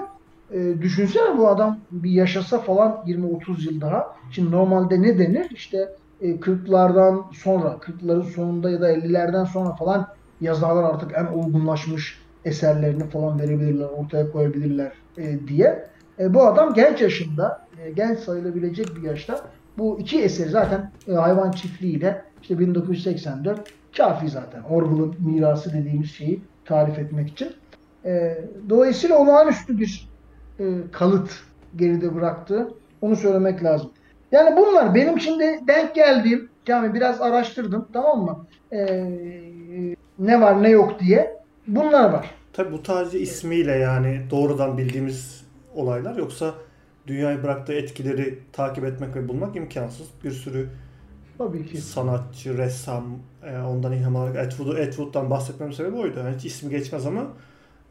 E, düşünsene bu adam bir yaşasa falan 20-30 yıl daha. Şimdi normalde ne denir? İşte e, 40'lardan sonra, 40'ların sonunda ya da 50'lerden sonra falan yazarlar artık en olgunlaşmış eserlerini falan verebilirler, ortaya koyabilirler e, diye. E, bu adam genç yaşında, e, genç sayılabilecek bir yaşta bu iki eseri zaten e, hayvan çiftliğiyle işte 1984 kafi zaten. Orwell'ın mirası dediğimiz şeyi tarif etmek için. E, dolayısıyla olağanüstü bir e, kalıt geride bıraktı. Onu söylemek lazım. Yani bunlar benim şimdi denk geldiğim, yani biraz araştırdım tamam mı? E, ne var ne yok diye. Bunlar var. Tabi bu sadece ismiyle yani doğrudan bildiğimiz olaylar yoksa dünyayı bıraktığı etkileri takip etmek ve bulmak imkansız. Bir sürü Tabii ki. sanatçı, ressam, e, ondan ilham alarak Atwood'u Atwood'dan bahsetmemin sebebi oydu. Yani hiç ismi geçmez ama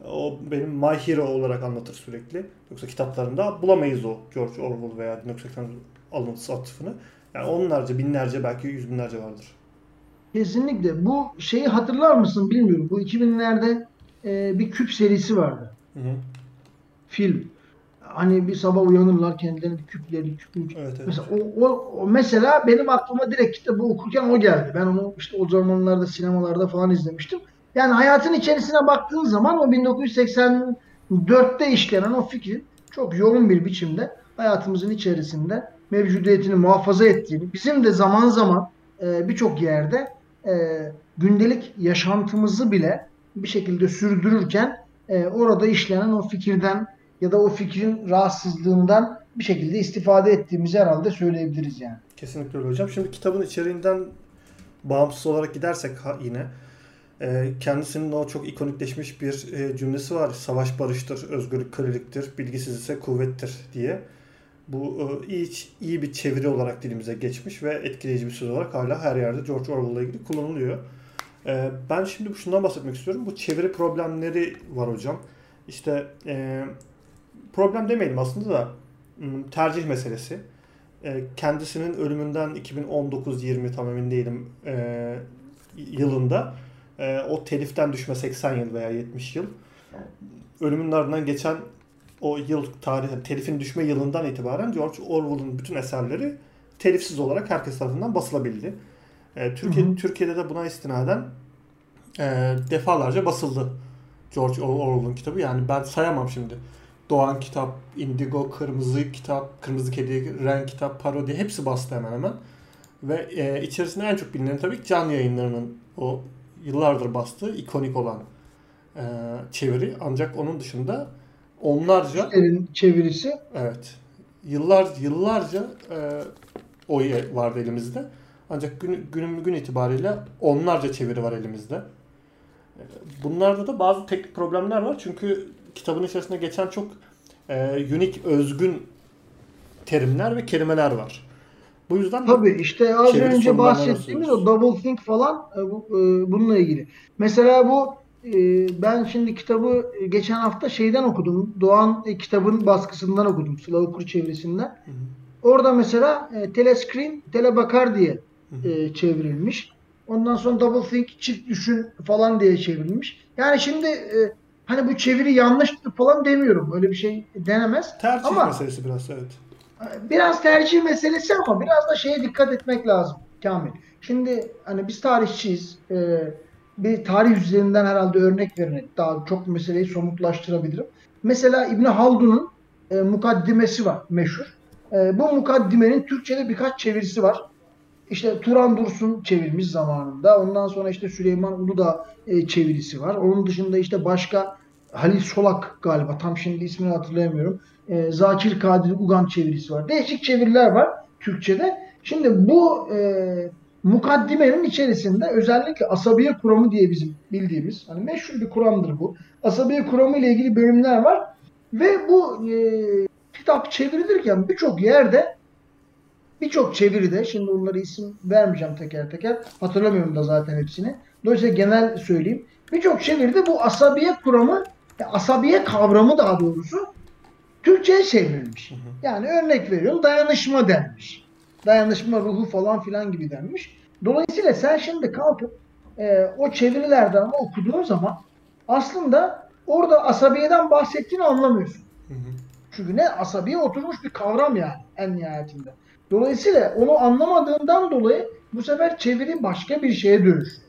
o benim My Hero olarak anlatır sürekli. Yoksa kitaplarında bulamayız o George Orwell veya 1980 alıntısı atıfını. Yani onlarca, binlerce belki yüz binlerce vardır. Kesinlikle. Bu şeyi hatırlar mısın bilmiyorum. Bu 2000'lerde e, bir küp serisi vardı. Hı hı. Film. Hani bir sabah uyanırlar kendilerini küpleri küpü. Evet, evet. Mesela o, o, o mesela benim aklıma direkt kitabı okurken o geldi. Ben onu işte o zamanlarda sinemalarda falan izlemiştim. Yani hayatın içerisine baktığın zaman o 1984'te işlenen o fikrin çok yoğun bir biçimde hayatımızın içerisinde mevcudiyetini muhafaza ettiğini, bizim de zaman zaman e, birçok yerde e, gündelik yaşantımızı bile bir şekilde sürdürürken e, orada işlenen o fikirden ya da o fikrin rahatsızlığından bir şekilde istifade ettiğimizi herhalde söyleyebiliriz yani. Kesinlikle öyle hocam. Şimdi kitabın içeriğinden bağımsız olarak gidersek yine kendisinin o çok ikonikleşmiş bir e, cümlesi var. Savaş barıştır, özgürlük köleliktir, bilgisiz ise kuvvettir diye. Bu e, iyi, iyi bir çeviri olarak dilimize geçmiş ve etkileyici bir söz olarak hala her yerde George Orwell'la ilgili kullanılıyor. Ben şimdi şundan bahsetmek istiyorum. Bu çeviri problemleri var hocam. İşte problem demeyelim aslında da hmm, tercih meselesi. Kendisinin ölümünden 2019-20 tam emin değilim yılında o teliften düşme 80 yıl veya 70 yıl. Ölümünün ardından geçen o yıl tarihi, telifin düşme yılından itibaren George Orwell'ın bütün eserleri telifsiz olarak herkes tarafından basılabildi. E, Türkiye, hı hı. Türkiye'de de buna istinaden e, defalarca basıldı George Orwell'ın kitabı. Yani ben sayamam şimdi. Doğan kitap, Indigo, Kırmızı kitap, Kırmızı Kedi, Renk kitap, Parodi hepsi bastı hemen hemen. Ve e, içerisinde en çok bilinen tabii ki can yayınlarının o yıllardır bastığı ikonik olan e, çeviri. Ancak onun dışında onlarca Kuşlerin çevirisi. Evet. yıllar yıllarca e, o vardı elimizde. Ancak gün, gün, gün itibariyle onlarca çeviri var elimizde. E, bunlarda da bazı teknik problemler var. Çünkü kitabın içerisinde geçen çok e, unik, özgün terimler ve kelimeler var. Bu yüzden Tabii işte az önce bahsettiğimiz o double think falan e, bu, e, bununla ilgili. Mesela bu e, ben şimdi kitabı geçen hafta şeyden okudum. Doğan e, kitabın baskısından okudum. Sıla Okur çevirisinden. Hı hı. Orada mesela e, telescreen, telebakar diye e, çevrilmiş. Ondan sonra double think, çift düşün falan diye çevrilmiş. Yani şimdi e, hani bu çeviri yanlıştır falan demiyorum. Öyle bir şey denemez. Tercih ama, meselesi biraz evet. Biraz tercih meselesi ama biraz da şeye dikkat etmek lazım Kamil. Şimdi hani biz tarihçiyiz. E, bir tarih üzerinden herhalde örnek vererek daha çok meseleyi somutlaştırabilirim. Mesela İbn Haldun'un e, mukaddimesi var meşhur. E, bu mukaddimenin Türkçe'de birkaç çevirisi var. İşte Turan Dursun çevirmiş zamanında. Ondan sonra işte Süleyman Uludağ e, çevirisi var. Onun dışında işte başka Halil Solak galiba tam şimdi ismini hatırlayamıyorum. E, Zakir Kadir Ugan çevirisi var. Değişik çeviriler var Türkçe'de. Şimdi bu e, mukaddimenin içerisinde özellikle asabiye kuramı diye bizim bildiğimiz hani meşhur bir kuramdır bu. Asabiye kuramı ile ilgili bölümler var ve bu e, kitap çevrilirken birçok yerde birçok çeviride şimdi onları isim vermeyeceğim teker teker hatırlamıyorum da zaten hepsini. Dolayısıyla genel söyleyeyim. Birçok çeviride bu asabiye kuramı asabiye kavramı daha doğrusu Türkçe'ye çevrilmiş. Yani örnek veriyorum dayanışma denmiş dayanışma ruhu falan filan gibi denmiş. Dolayısıyla sen şimdi kalkıp e, o çevirilerden okuduğun zaman aslında orada asabiyeden bahsettiğini anlamıyorsun. Hı hı. Çünkü ne asabiye oturmuş bir kavram yani en nihayetinde. Dolayısıyla onu anlamadığından dolayı bu sefer çeviri başka bir şeye dönüşüyor.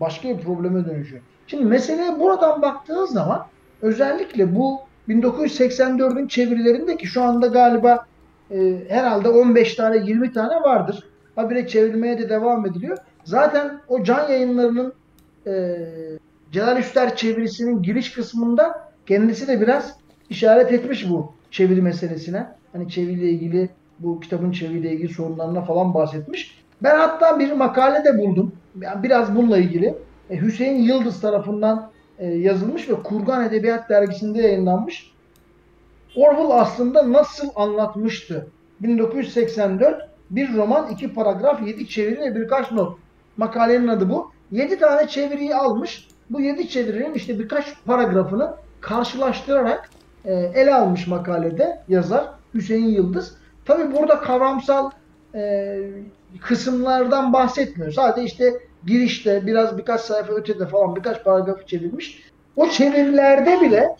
Başka bir probleme dönüşüyor. Şimdi meseleye buradan baktığınız zaman özellikle bu 1984'ün çevirilerindeki şu anda galiba e, herhalde 15 tane 20 tane vardır. Habire çevrilmeye de devam ediliyor. Zaten o can yayınlarının e, Celal Üster çevirisinin giriş kısmında kendisi de biraz işaret etmiş bu çeviri meselesine. Hani çeviriyle ilgili bu kitabın çeviriyle ilgili sorunlarına falan bahsetmiş. Ben hatta bir makale de buldum. Yani biraz bununla ilgili. E, Hüseyin Yıldız tarafından e, yazılmış ve Kurgan Edebiyat Dergisi'nde yayınlanmış. Orwell aslında nasıl anlatmıştı? 1984 bir roman, iki paragraf, yedi çeviri ve birkaç not. Makalenin adı bu. Yedi tane çeviriyi almış. Bu yedi çevirinin işte birkaç paragrafını karşılaştırarak e, ele almış makalede yazar Hüseyin Yıldız. Tabi burada kavramsal e, kısımlardan bahsetmiyor. Sadece işte girişte biraz birkaç sayfa ötede falan birkaç paragrafı çevirmiş. O çevirilerde bile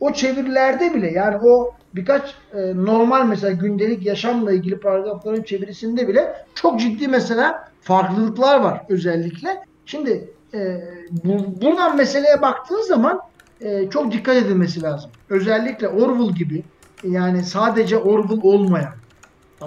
o çevirilerde bile yani o birkaç e, normal mesela gündelik yaşamla ilgili paragrafların çevirisinde bile çok ciddi mesela farklılıklar var özellikle. Şimdi e, bu, buradan meseleye baktığın zaman e, çok dikkat edilmesi lazım. Özellikle Orwell gibi yani sadece Orwell olmayan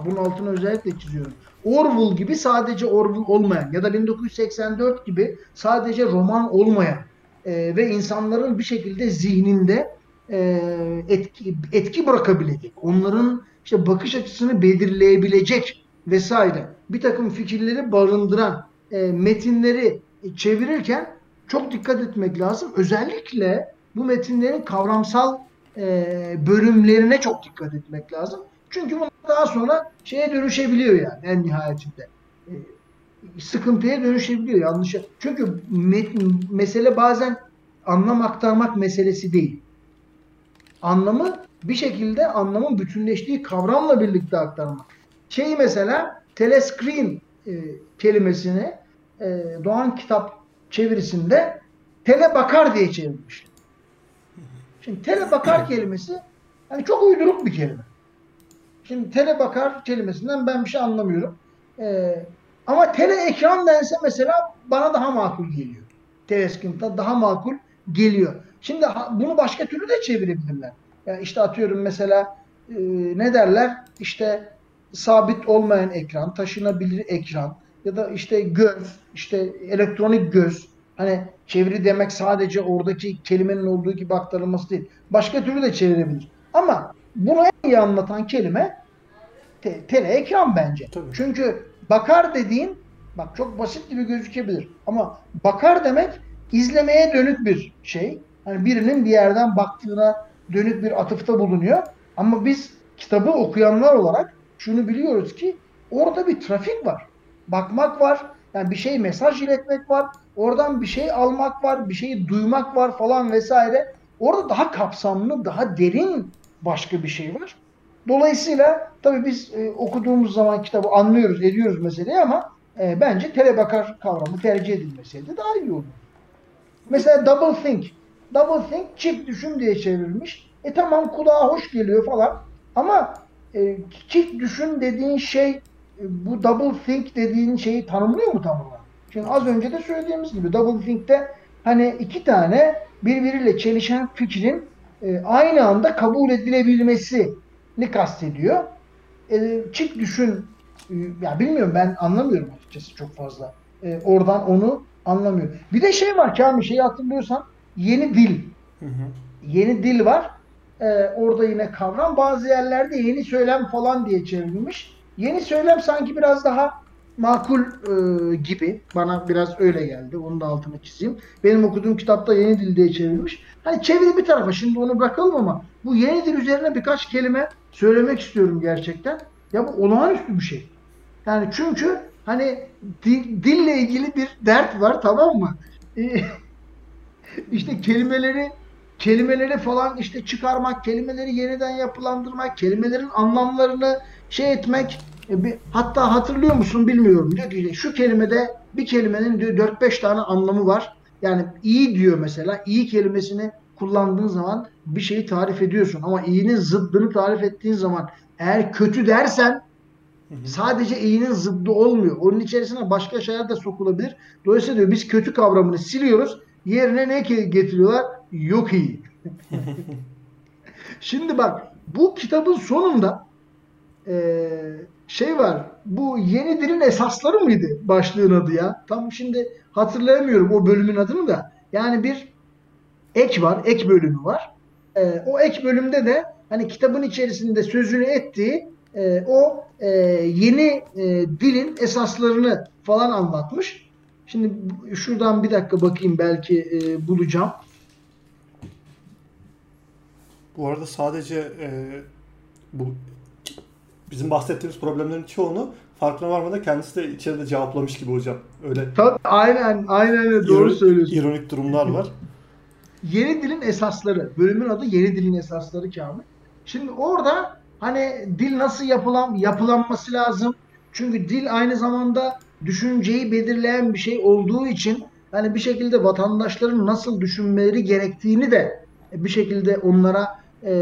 bunun altını özellikle çiziyorum. Orwell gibi sadece Orwell olmayan ya da 1984 gibi sadece roman olmayan e, ve insanların bir şekilde zihninde e, etki, etki bırakabilecek, onların işte bakış açısını belirleyebilecek vesaire bir takım fikirleri barındıran e, metinleri çevirirken çok dikkat etmek lazım. Özellikle bu metinlerin kavramsal e, bölümlerine çok dikkat etmek lazım. Çünkü bunlar daha sonra şeye dönüşebiliyor yani en nihayetinde. E, sıkıntıya dönüşebiliyor yanlış. Çünkü met, mesele bazen anlam aktarmak meselesi değil anlamı bir şekilde anlamın bütünleştiği kavramla birlikte aktarmak. Şey mesela telescreen e, kelimesini e, Doğan kitap çevirisinde tele bakar diye çevirmiş. Şimdi tele bakar kelimesi yani çok uyduruk bir kelime. Şimdi tele bakar kelimesinden ben bir şey anlamıyorum. Ee, ama tele ekran dense mesela bana daha makul geliyor. Telescreen'da daha makul geliyor. Şimdi bunu başka türlü de çevirebilirler. Yani işte atıyorum mesela e, ne derler? İşte sabit olmayan ekran, taşınabilir ekran ya da işte göz, işte elektronik göz. Hani çeviri demek sadece oradaki kelimenin olduğu gibi aktarılması değil. Başka türlü de çevirebilir. Ama bunu en iyi anlatan kelime te, tele ekran bence. Tabii. Çünkü bakar dediğin bak çok basit gibi gözükebilir ama bakar demek izlemeye dönük bir şey. Hani birinin bir yerden baktığına dönük bir atıfta bulunuyor. Ama biz kitabı okuyanlar olarak şunu biliyoruz ki orada bir trafik var. Bakmak var. Yani bir şey mesaj iletmek var. Oradan bir şey almak var. Bir şeyi duymak var falan vesaire. Orada daha kapsamlı, daha derin başka bir şey var. Dolayısıyla tabii biz e, okuduğumuz zaman kitabı anlıyoruz, ediyoruz meseleyi ama e, bence telebakar kavramı tercih edilmeseydi daha iyi olur. Mesela double think. Double think çift düşün diye çevrilmiş. E tamam kulağa hoş geliyor falan. Ama e, çift düşün dediğin şey e, bu double think dediğin şeyi tanımlıyor mu tam olarak? Şimdi az önce de söylediğimiz gibi double think'te hani iki tane birbiriyle çelişen fikrin e, aynı anda kabul edilebilmesini kastediyor. E, çift düşün e, ya bilmiyorum ben anlamıyorum açıkçası çok fazla. E, oradan onu anlamıyorum. Bir de şey var Kamil şeyi hatırlıyorsan yeni dil. Hı hı. Yeni dil var. E, orada yine kavram. Bazı yerlerde yeni söylem falan diye çevrilmiş. Yeni söylem sanki biraz daha makul e, gibi. Bana biraz öyle geldi. Onun da altını çizeyim. Benim okuduğum kitapta yeni dil diye çevrilmiş. Hani çeviri bir tarafa şimdi onu bırakalım ama bu yeni dil üzerine birkaç kelime söylemek istiyorum gerçekten. Ya bu olağanüstü bir şey. Yani çünkü hani dil, dille ilgili bir dert var tamam mı? E, işte kelimeleri kelimeleri falan işte çıkarmak, kelimeleri yeniden yapılandırmak, kelimelerin anlamlarını şey etmek. E, hatta hatırlıyor musun bilmiyorum. Diyor ki şu kelimede bir kelimenin diyor 4-5 tane anlamı var. Yani iyi diyor mesela. iyi kelimesini kullandığın zaman bir şeyi tarif ediyorsun. Ama iyinin zıddını tarif ettiğin zaman eğer kötü dersen sadece iyinin zıddı olmuyor. Onun içerisine başka şeyler de sokulabilir. Dolayısıyla diyor biz kötü kavramını siliyoruz. Yerine ne getiriyorlar? Yok iyi. Şimdi bak bu kitabın sonunda e, şey var. Bu yeni dilin esasları mıydı başlığın adı ya? Tam şimdi hatırlayamıyorum o bölümün adını da. Yani bir ek var, ek bölümü var. E, o ek bölümde de hani kitabın içerisinde sözünü ettiği e, o e, yeni e, dilin esaslarını falan anlatmış. Şimdi şuradan bir dakika bakayım belki e, bulacağım. Bu arada sadece e, bu bizim bahsettiğimiz problemlerin çoğunu farkına varmadan kendisi de içeride cevaplamış gibi hocam. Öyle Tabii aynen aynen öyle doğru ironik, söylüyorsun. ironik durumlar var. Yeni dilin esasları. Bölümün adı Yeni dilin esasları Kamil. Şimdi orada hani dil nasıl yapılan yapılanması lazım. Çünkü dil aynı zamanda düşünceyi belirleyen bir şey olduğu için hani bir şekilde vatandaşların nasıl düşünmeleri gerektiğini de bir şekilde onlara e,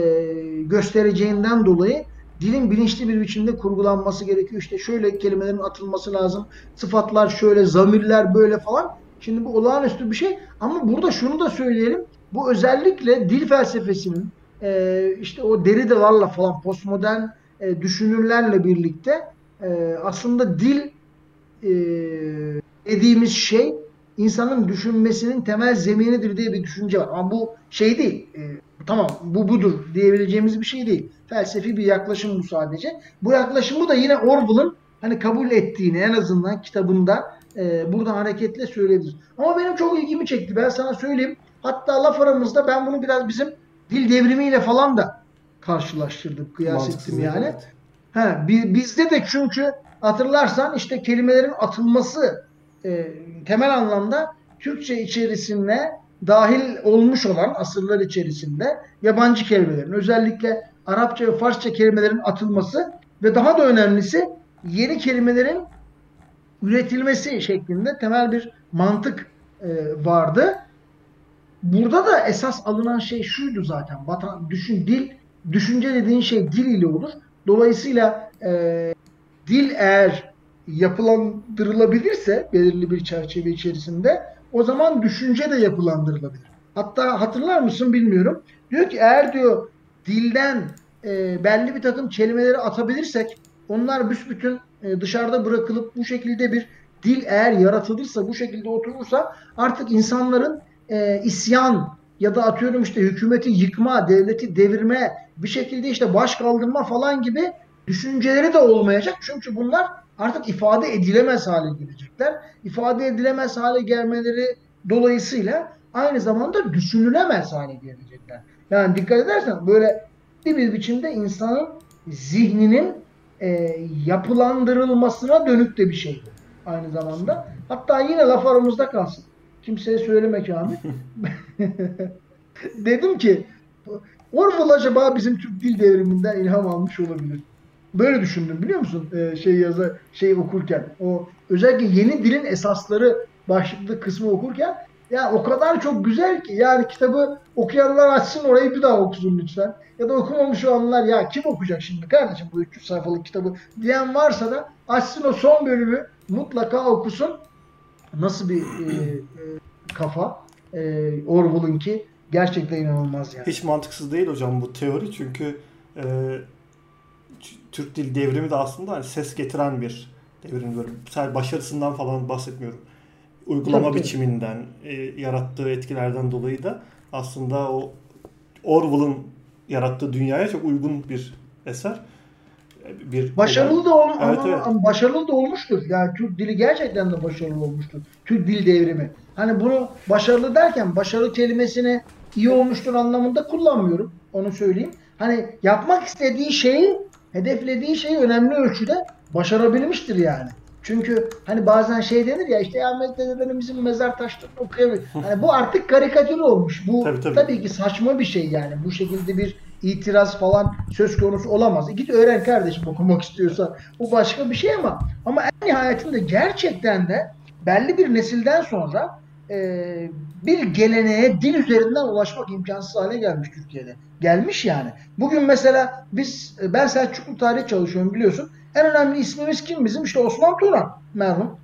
göstereceğinden dolayı dilin bilinçli bir biçimde kurgulanması gerekiyor. İşte şöyle kelimelerin atılması lazım. Sıfatlar şöyle, zamirler böyle falan. Şimdi bu olağanüstü bir şey. Ama burada şunu da söyleyelim. Bu özellikle dil felsefesinin e, işte o Derrida'larla falan postmodern e, düşünürlerle birlikte e, aslında dil dediğimiz şey insanın düşünmesinin temel zeminidir diye bir düşünce var. Ama bu şey değil. Tamam bu budur diyebileceğimiz bir şey değil. Felsefi bir yaklaşım bu sadece. Bu yaklaşımı da yine Orwell'ın hani kabul ettiğini en azından kitabında e, buradan hareketle söyleyebiliriz. Ama benim çok ilgimi çekti. Ben sana söyleyeyim. Hatta laf aramızda ben bunu biraz bizim dil devrimiyle falan da karşılaştırdım, kıyas Mantıksız ettim yani. evet. Ha, bi- bizde de çünkü hatırlarsan işte kelimelerin atılması e, temel anlamda Türkçe içerisine dahil olmuş olan asırlar içerisinde yabancı kelimelerin özellikle Arapça ve Farsça kelimelerin atılması ve daha da önemlisi yeni kelimelerin üretilmesi şeklinde temel bir mantık e, vardı. Burada da esas alınan şey şuydu zaten. Vatan, düşün dil, düşünce dediğin şey dil ile olur. Dolayısıyla e, dil eğer yapılandırılabilirse belirli bir çerçeve içerisinde o zaman düşünce de yapılandırılabilir. Hatta hatırlar mısın bilmiyorum. Diyor ki eğer diyor dilden e, belli bir takım kelimeleri atabilirsek onlar büsbütün e, dışarıda bırakılıp bu şekilde bir dil eğer yaratılırsa bu şekilde oturursa artık insanların e, isyan ya da atıyorum işte hükümeti yıkma, devleti devirme, bir şekilde işte baş kaldırma falan gibi düşünceleri de olmayacak. Çünkü bunlar artık ifade edilemez hale gelecekler. İfade edilemez hale gelmeleri dolayısıyla aynı zamanda düşünülemez hale gelecekler. Yani dikkat edersen böyle bir biçimde insanın zihninin e, yapılandırılmasına dönük de bir şey aynı zamanda. Hatta yine laf aramızda kalsın. Kimseye söyleme Kamil. Dedim ki Orwell acaba bizim Türk dil devriminden ilham almış olabilir. Böyle düşündüm biliyor musun? Ee, şey yazı şey okurken. O özellikle yeni dilin esasları başlıklı kısmı okurken ya o kadar çok güzel ki yani kitabı okuyanlar açsın orayı bir daha okusun lütfen. Ya da okumamış olanlar ya kim okuyacak şimdi kardeşim bu 300 sayfalık kitabı diyen varsa da açsın o son bölümü mutlaka okusun. Nasıl bir e, e, kafa e, Orwell'ınki gerçekten inanılmaz yani. Hiç mantıksız değil hocam bu teori çünkü e, Türk dil devrimi de aslında hani ses getiren bir devrim. Sadece başarısından falan bahsetmiyorum. Uygulama Tabii. biçiminden, e, yarattığı etkilerden dolayı da aslında o Orwell'ın yarattığı dünyaya çok uygun bir eser. Bir başarılı da ol evet, ama, evet. ama başarılı da olmuştur. Yani Türk dili gerçekten de başarılı olmuştur. Türk dil devrimi. Hani bunu başarılı derken başarı kelimesini iyi olmuştur anlamında kullanmıyorum. Onu söyleyeyim. Hani yapmak istediği şeyi, hedeflediği şeyi önemli ölçüde başarabilmiştir yani. Çünkü hani bazen şey denir ya işte Ahmet Dede'nin bizim mezar taşlarını okuyabilir. Yani bu artık karikatür olmuş. Bu tabii, tabii. tabii ki saçma bir şey yani. Bu şekilde bir itiraz falan söz konusu olamaz. Git öğren kardeşim okumak istiyorsa. Bu başka bir şey ama ama en nihayetinde gerçekten de belli bir nesilden sonra e, bir geleneğe dil üzerinden ulaşmak imkansız hale gelmiş Türkiye'de. Gelmiş yani. Bugün mesela biz ben Selçuklu tarih çalışıyorum biliyorsun. En önemli ismimiz kim bizim? İşte Osman Turan merhum.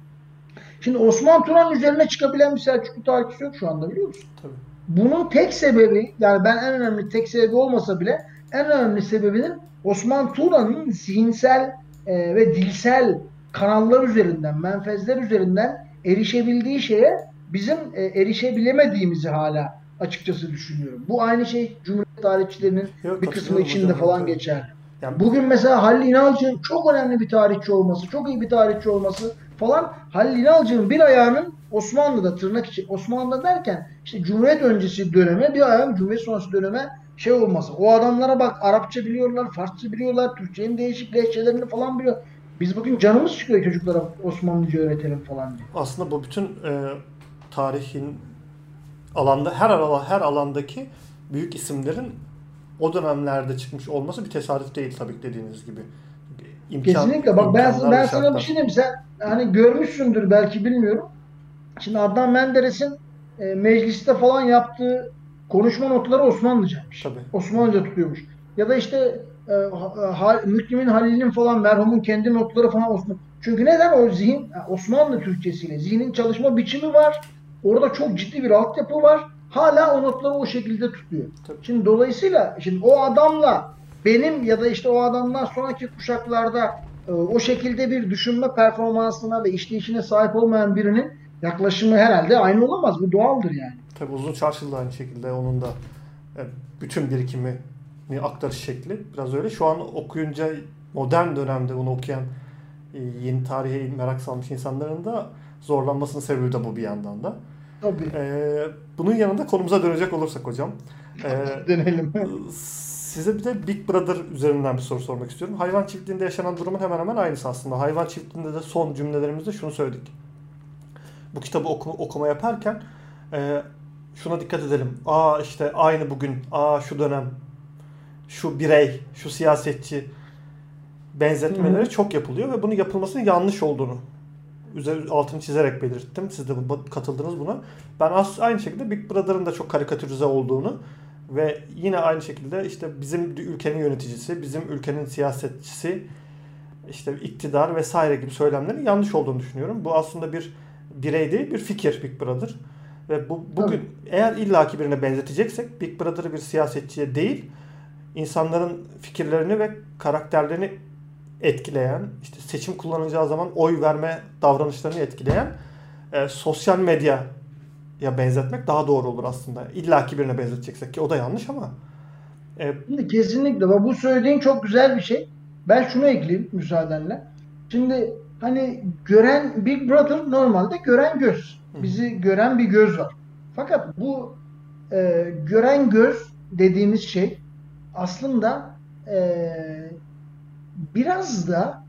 Şimdi Osman Turan üzerine çıkabilen bir Selçuklu tarihçisi yok şu anda biliyor musun? Tabii. Bunun tek sebebi yani ben en önemli tek sebebi olmasa bile en önemli sebebinin Osman Turan'ın zihinsel e, ve dilsel kanallar üzerinden, menfezler üzerinden erişebildiği şeye bizim e, erişebilemediğimizi hala açıkçası düşünüyorum. Bu aynı şey Cumhuriyet tarihçilerinin Yok, bir kısmı içinde falan geçer. Yani bugün mesela Halil İnalcı'nın çok önemli bir tarihçi olması, çok iyi bir tarihçi olması falan Halil İnalcı'nın bir ayağının Osmanlı'da tırnak için Osmanlı derken işte Cumhuriyet öncesi döneme bir ayağın Cumhuriyet sonrası döneme şey olması. O adamlara bak Arapça biliyorlar, Farsça biliyorlar, Türkçenin değişik lehçelerini falan biliyor. Biz bugün canımız çıkıyor çocuklara Osmanlıca öğretelim falan diye. Aslında bu bütün e, tarihin alanda her her alandaki büyük isimlerin o dönemlerde çıkmış olması bir tesadüf değil tabii ki dediğiniz gibi. İmkan, Kesinlikle. Bak ben, ben sana bir şey diyeyim. Sen hani görmüşsündür belki bilmiyorum. Şimdi Adnan Menderes'in e, mecliste falan yaptığı konuşma notları Osmanlıcaymış. Tabii. Osmanlıca tutuyormuş. Ya da işte e, ha, Mükrimin Halil'in falan merhumun kendi notları falan Osmanlı. Çünkü neden o zihin Osmanlı Türkçesiyle zihnin çalışma biçimi var. Orada çok ciddi bir altyapı var. Hala o notları o şekilde tutuyor. Tabii. Şimdi dolayısıyla şimdi o adamla benim ya da işte o adamdan sonraki kuşaklarda e, o şekilde bir düşünme performansına ve işleyişine sahip olmayan birinin yaklaşımı herhalde aynı olamaz. Bu doğaldır yani. Tabii uzun çarşılı aynı şekilde onun da e, bütün birikimi aktarış şekli biraz öyle. Şu an okuyunca modern dönemde bunu okuyan e, yeni tarihe merak salmış insanların da zorlanmasının sebebi de bu bir yandan da. Tabii. Ee, bunun yanında konumuza dönecek olursak hocam. E, Dönelim. size bir de Big Brother üzerinden bir soru sormak istiyorum. Hayvan çiftliğinde yaşanan durumun hemen hemen aynısı aslında. Hayvan çiftliğinde de son cümlelerimizde şunu söyledik. Bu kitabı okuma, okuma yaparken e, şuna dikkat edelim. Aa işte aynı bugün, aa şu dönem, şu birey, şu siyasetçi benzetmeleri Hı. çok yapılıyor ve bunun yapılmasının yanlış olduğunu üzeri altını çizerek belirttim. Siz de katıldınız buna. Ben aynı şekilde Big Brother'ın da çok karikatürize olduğunu ve yine aynı şekilde işte bizim ülkenin yöneticisi, bizim ülkenin siyasetçisi, işte iktidar vesaire gibi söylemlerin yanlış olduğunu düşünüyorum. Bu aslında bir birey değil, bir fikir Big Brother. Ve bu bugün Tabii. eğer illaki birine benzeteceksek Big Brother'ı bir siyasetçiye değil, insanların fikirlerini ve karakterlerini etkileyen, işte seçim kullanacağı zaman oy verme davranışlarını etkileyen e, sosyal medya ya benzetmek daha doğru olur aslında. İlla ki birine benzeteceksek ki o da yanlış ama. E, Kesinlikle. Bu söylediğin çok güzel bir şey. Ben şunu ekleyeyim müsaadenle. Şimdi hani gören Big Brother normalde gören göz. Bizi gören bir göz var. Fakat bu e, gören göz dediğimiz şey aslında e, biraz da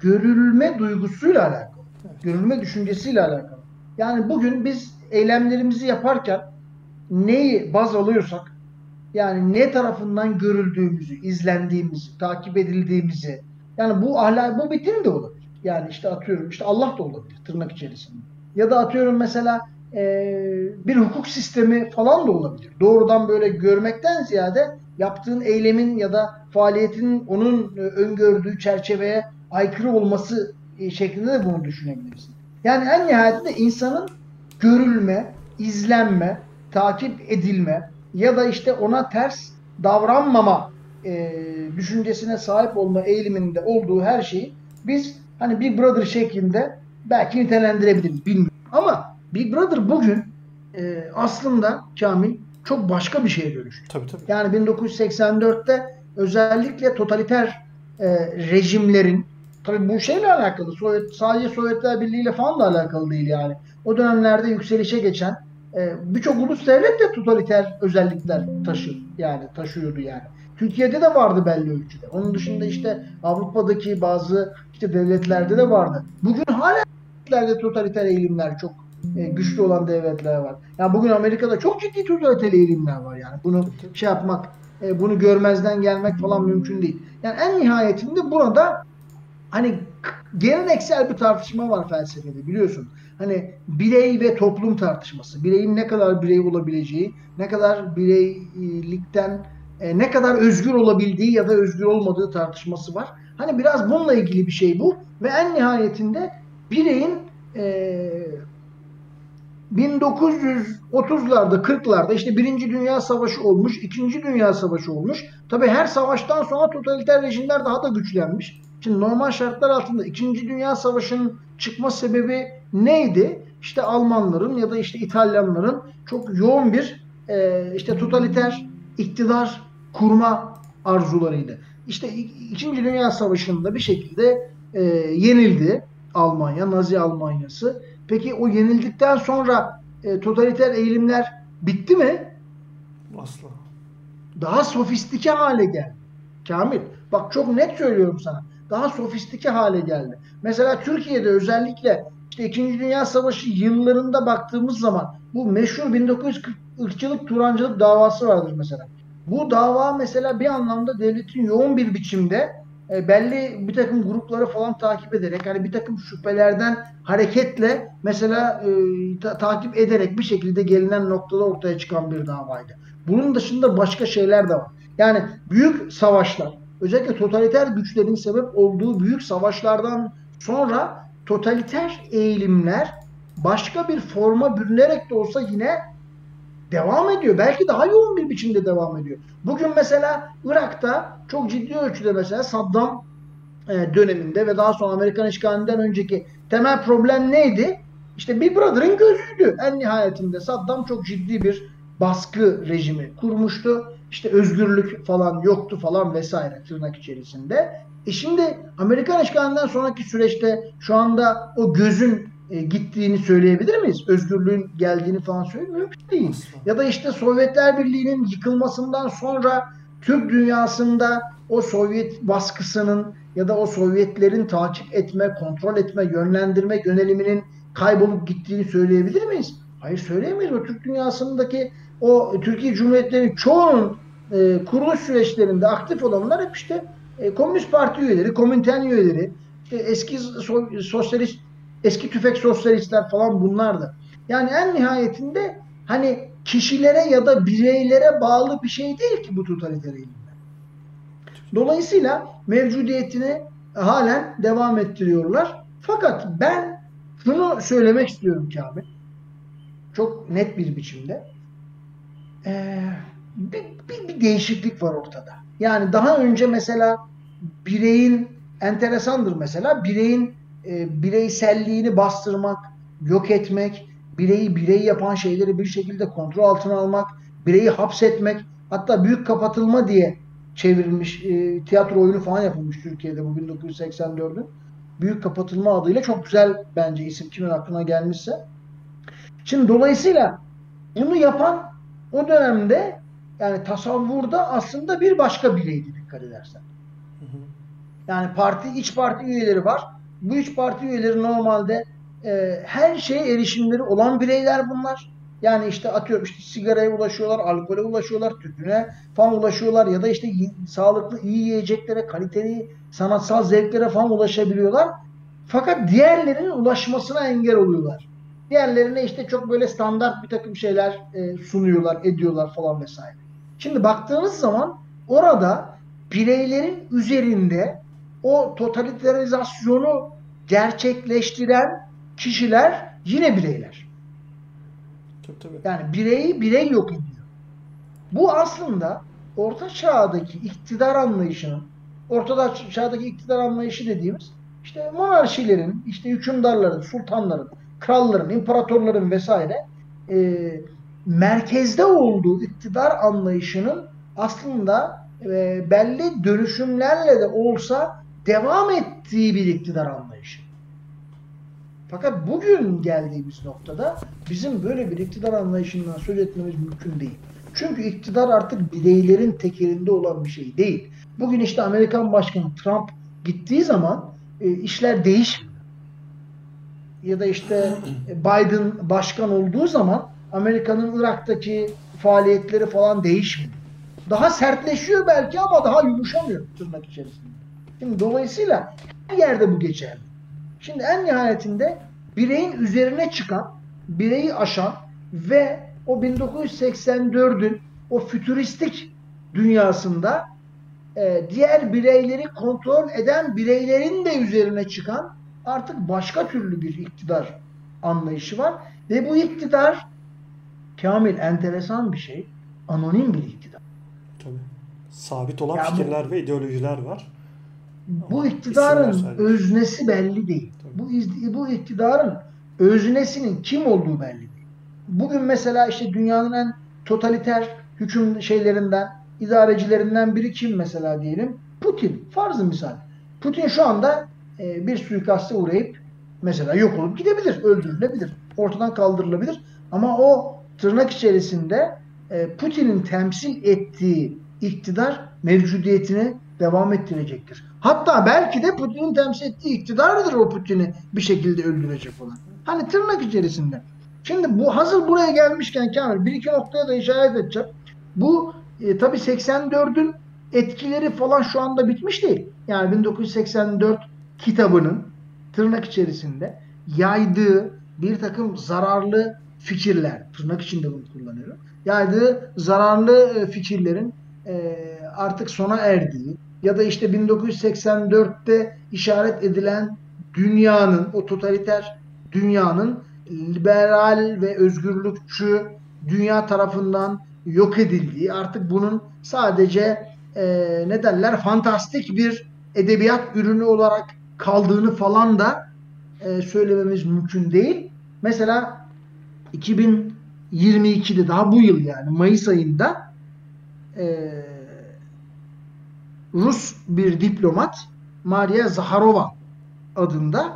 görülme duygusuyla alakalı. Görülme düşüncesiyle alakalı. Yani bugün biz eylemlerimizi yaparken neyi baz alıyorsak yani ne tarafından görüldüğümüzü, izlendiğimizi, takip edildiğimizi yani bu ahlak bu din de olabilir. Yani işte atıyorum işte Allah da olabilir tırnak içerisinde. Ya da atıyorum mesela e, bir hukuk sistemi falan da olabilir. Doğrudan böyle görmekten ziyade yaptığın eylemin ya da faaliyetin onun e, öngördüğü çerçeveye aykırı olması e, şeklinde de bunu düşünebilirsin. Yani en nihayetinde insanın görülme, izlenme, takip edilme ya da işte ona ters davranmama e, düşüncesine sahip olma eğiliminde olduğu her şeyi biz hani Big Brother şeklinde belki nitelendirebiliriz bilmiyorum. Ama Big Brother bugün e, aslında Kamil çok başka bir şeye dönüştü. Tabii tabii. Yani 1984'te özellikle totaliter e, rejimlerin tabii bu şeyle alakalı Sovyet, sadece Sovyetler Birliği ile falan da alakalı değil yani. O dönemlerde yükselişe geçen e, birçok ulus devlet de totaliter özellikler taşır yani taşıyordu yani. Türkiye'de de vardı belli ölçüde. Onun dışında işte Avrupa'daki bazı işte devletlerde de vardı. Bugün hala totaliter eğilimler çok e, güçlü olan devletler var. Yani bugün Amerika'da çok ciddi totaliter eğilimler var yani. Bunu şey yapmak, e, bunu görmezden gelmek falan mümkün değil. Yani en nihayetinde burada hani geleneksel bir tartışma var felsefede biliyorsun. Hani birey ve toplum tartışması. Bireyin ne kadar birey olabileceği, ne kadar bireylikten e, ne kadar özgür olabildiği ya da özgür olmadığı tartışması var. Hani biraz bununla ilgili bir şey bu. Ve en nihayetinde bireyin 1930'larda 40'larda işte Birinci Dünya Savaşı olmuş, İkinci Dünya Savaşı olmuş. Tabi her savaştan sonra totaliter rejimler daha da güçlenmiş. Şimdi normal şartlar altında İkinci Dünya Savaşı'nın çıkma sebebi neydi? İşte Almanların ya da işte İtalyanların çok yoğun bir e, işte totaliter iktidar kurma arzularıydı. İşte İkinci Dünya Savaşı'nda bir şekilde e, yenildi Almanya, Nazi Almanyası. Peki o yenildikten sonra e, totaliter eğilimler bitti mi? Asla. Daha sofistike hale geldi. Kamil, bak çok net söylüyorum sana. Daha sofistike hale geldi. Mesela Türkiye'de özellikle işte İkinci Dünya Savaşı yıllarında baktığımız zaman bu meşhur 1940 ırkçılık, Turancılık davası vardır mesela. Bu dava mesela bir anlamda devletin yoğun bir biçimde e, belli bir takım grupları falan takip ederek hani bir takım şüphelerden hareketle mesela e, ta- takip ederek bir şekilde gelinen noktada ortaya çıkan bir davaydı. Bunun dışında başka şeyler de var. Yani büyük savaşlar, özellikle totaliter güçlerin sebep olduğu büyük savaşlardan sonra totaliter eğilimler başka bir forma bürünerek de olsa yine devam ediyor. Belki daha yoğun bir biçimde devam ediyor. Bugün mesela Irak'ta çok ciddi ölçüde mesela Saddam e, döneminde ve daha sonra Amerikan işgalinden önceki temel problem neydi? İşte Big Brother'ın gözüydü. En nihayetinde Saddam çok ciddi bir baskı rejimi kurmuştu. İşte özgürlük falan yoktu falan vesaire tırnak içerisinde. E şimdi Amerikan işgalinden sonraki süreçte şu anda o gözün e, gittiğini söyleyebilir miyiz? Özgürlüğün geldiğini falan mümkün değil. Ya da işte Sovyetler Birliği'nin yıkılmasından sonra Türk dünyasında o Sovyet baskısının ya da o Sovyetlerin takip etme, kontrol etme, yönlendirme yöneliminin kaybolup gittiğini söyleyebilir miyiz? Hayır söyleyemeyiz. O Türk dünyasındaki o Türkiye Cumhuriyetlerinin çoğunun e, kuruluş süreçlerinde aktif olanlar hep işte e, Komünist Parti üyeleri, Komintern üyeleri, işte eski so sosyalist eski tüfek sosyalistler falan bunlardı. Yani en nihayetinde hani kişilere ya da bireylere bağlı bir şey değil ki bu totaliter eğilimler. Dolayısıyla mevcudiyetini halen devam ettiriyorlar. Fakat ben şunu söylemek istiyorum Kamil. Çok net bir biçimde. Ee, bir, bir, bir değişiklik var ortada. Yani daha önce mesela bireyin enteresandır mesela bireyin e, bireyselliğini bastırmak, yok etmek, bireyi birey yapan şeyleri bir şekilde kontrol altına almak, bireyi hapsetmek, hatta büyük kapatılma diye çevrilmiş e, tiyatro oyunu falan yapılmış Türkiye'de bu 1984'ün. Büyük Kapatılma adıyla çok güzel bence isim kimin aklına gelmişse. Şimdi dolayısıyla bunu yapan o dönemde yani tasavvurda aslında bir başka bireydi dikkat edersen. Yani parti iç parti üyeleri var. Bu iç parti üyeleri normalde e, her şeye erişimleri olan bireyler bunlar. Yani işte atıyorum işte sigaraya ulaşıyorlar, alkole ulaşıyorlar, tütüne falan ulaşıyorlar ya da işte sağlıklı iyi yiyeceklere, kaliteli sanatsal zevklere falan ulaşabiliyorlar. Fakat diğerlerinin ulaşmasına engel oluyorlar. Diğerlerine işte çok böyle standart bir takım şeyler e, sunuyorlar, ediyorlar falan vesaire. Şimdi baktığınız zaman orada bireylerin üzerinde o totalitarizasyonu gerçekleştiren kişiler yine bireyler. Tabii, tabii. Yani bireyi birey yok ediyor. Bu aslında orta çağdaki iktidar anlayışının orta çağdaki iktidar anlayışı dediğimiz işte monarşilerin, işte hükümdarların, sultanların, kralların, imparatorların vesaire e, merkezde olduğu iktidar anlayışının aslında e, belli dönüşümlerle de olsa devam ettiği bir iktidar anlayışı. Fakat bugün geldiğimiz noktada bizim böyle bir iktidar anlayışından söz etmemiz mümkün değil. Çünkü iktidar artık bireylerin tekelinde olan bir şey değil. Bugün işte Amerikan Başkanı Trump gittiği zaman e, işler değişmiyor. Ya da işte Biden başkan olduğu zaman Amerika'nın Irak'taki faaliyetleri falan değişmiyor. Daha sertleşiyor belki ama daha yumuşamıyor tırnak içerisinde. Şimdi dolayısıyla her yerde bu geçerli. Şimdi en nihayetinde bireyin üzerine çıkan, bireyi aşan ve o 1984'ün o fütüristik dünyasında e, diğer bireyleri kontrol eden bireylerin de üzerine çıkan artık başka türlü bir iktidar anlayışı var. Ve bu iktidar Kamil enteresan bir şey. Anonim bir iktidar. Tabii. Sabit olan ya fikirler ve ideolojiler var. Bu Ama iktidarın öznesi belli değil. Bu, bu iktidarın öznesinin kim olduğu belli değil. Bugün mesela işte dünyanın en totaliter hüküm şeylerinden, idarecilerinden biri kim mesela diyelim? Putin. Farzı misal. Putin şu anda e, bir suikaste uğrayıp mesela yok olup gidebilir, öldürülebilir, ortadan kaldırılabilir. Ama o tırnak içerisinde e, Putin'in temsil ettiği iktidar mevcudiyetini devam ettirecektir. Hatta belki de Putin'in temsil ettiği iktidardır o Putin'i bir şekilde öldürecek olan. Hani tırnak içerisinde. Şimdi bu hazır buraya gelmişken Kamil bir iki noktaya da işaret edeceğim. Bu e, tabi 84'ün etkileri falan şu anda bitmiş değil. Yani 1984 kitabının tırnak içerisinde yaydığı bir takım zararlı fikirler, tırnak içinde bunu kullanıyorum, yaydığı zararlı e, fikirlerin e, artık sona erdiği ya da işte 1984'te işaret edilen dünyanın, o totaliter dünyanın liberal ve özgürlükçü dünya tarafından yok edildiği, artık bunun sadece e, ne derler fantastik bir edebiyat ürünü olarak kaldığını falan da e, söylememiz mümkün değil. Mesela 2022'de daha bu yıl yani Mayıs ayında e, Rus bir diplomat Maria Zaharova adında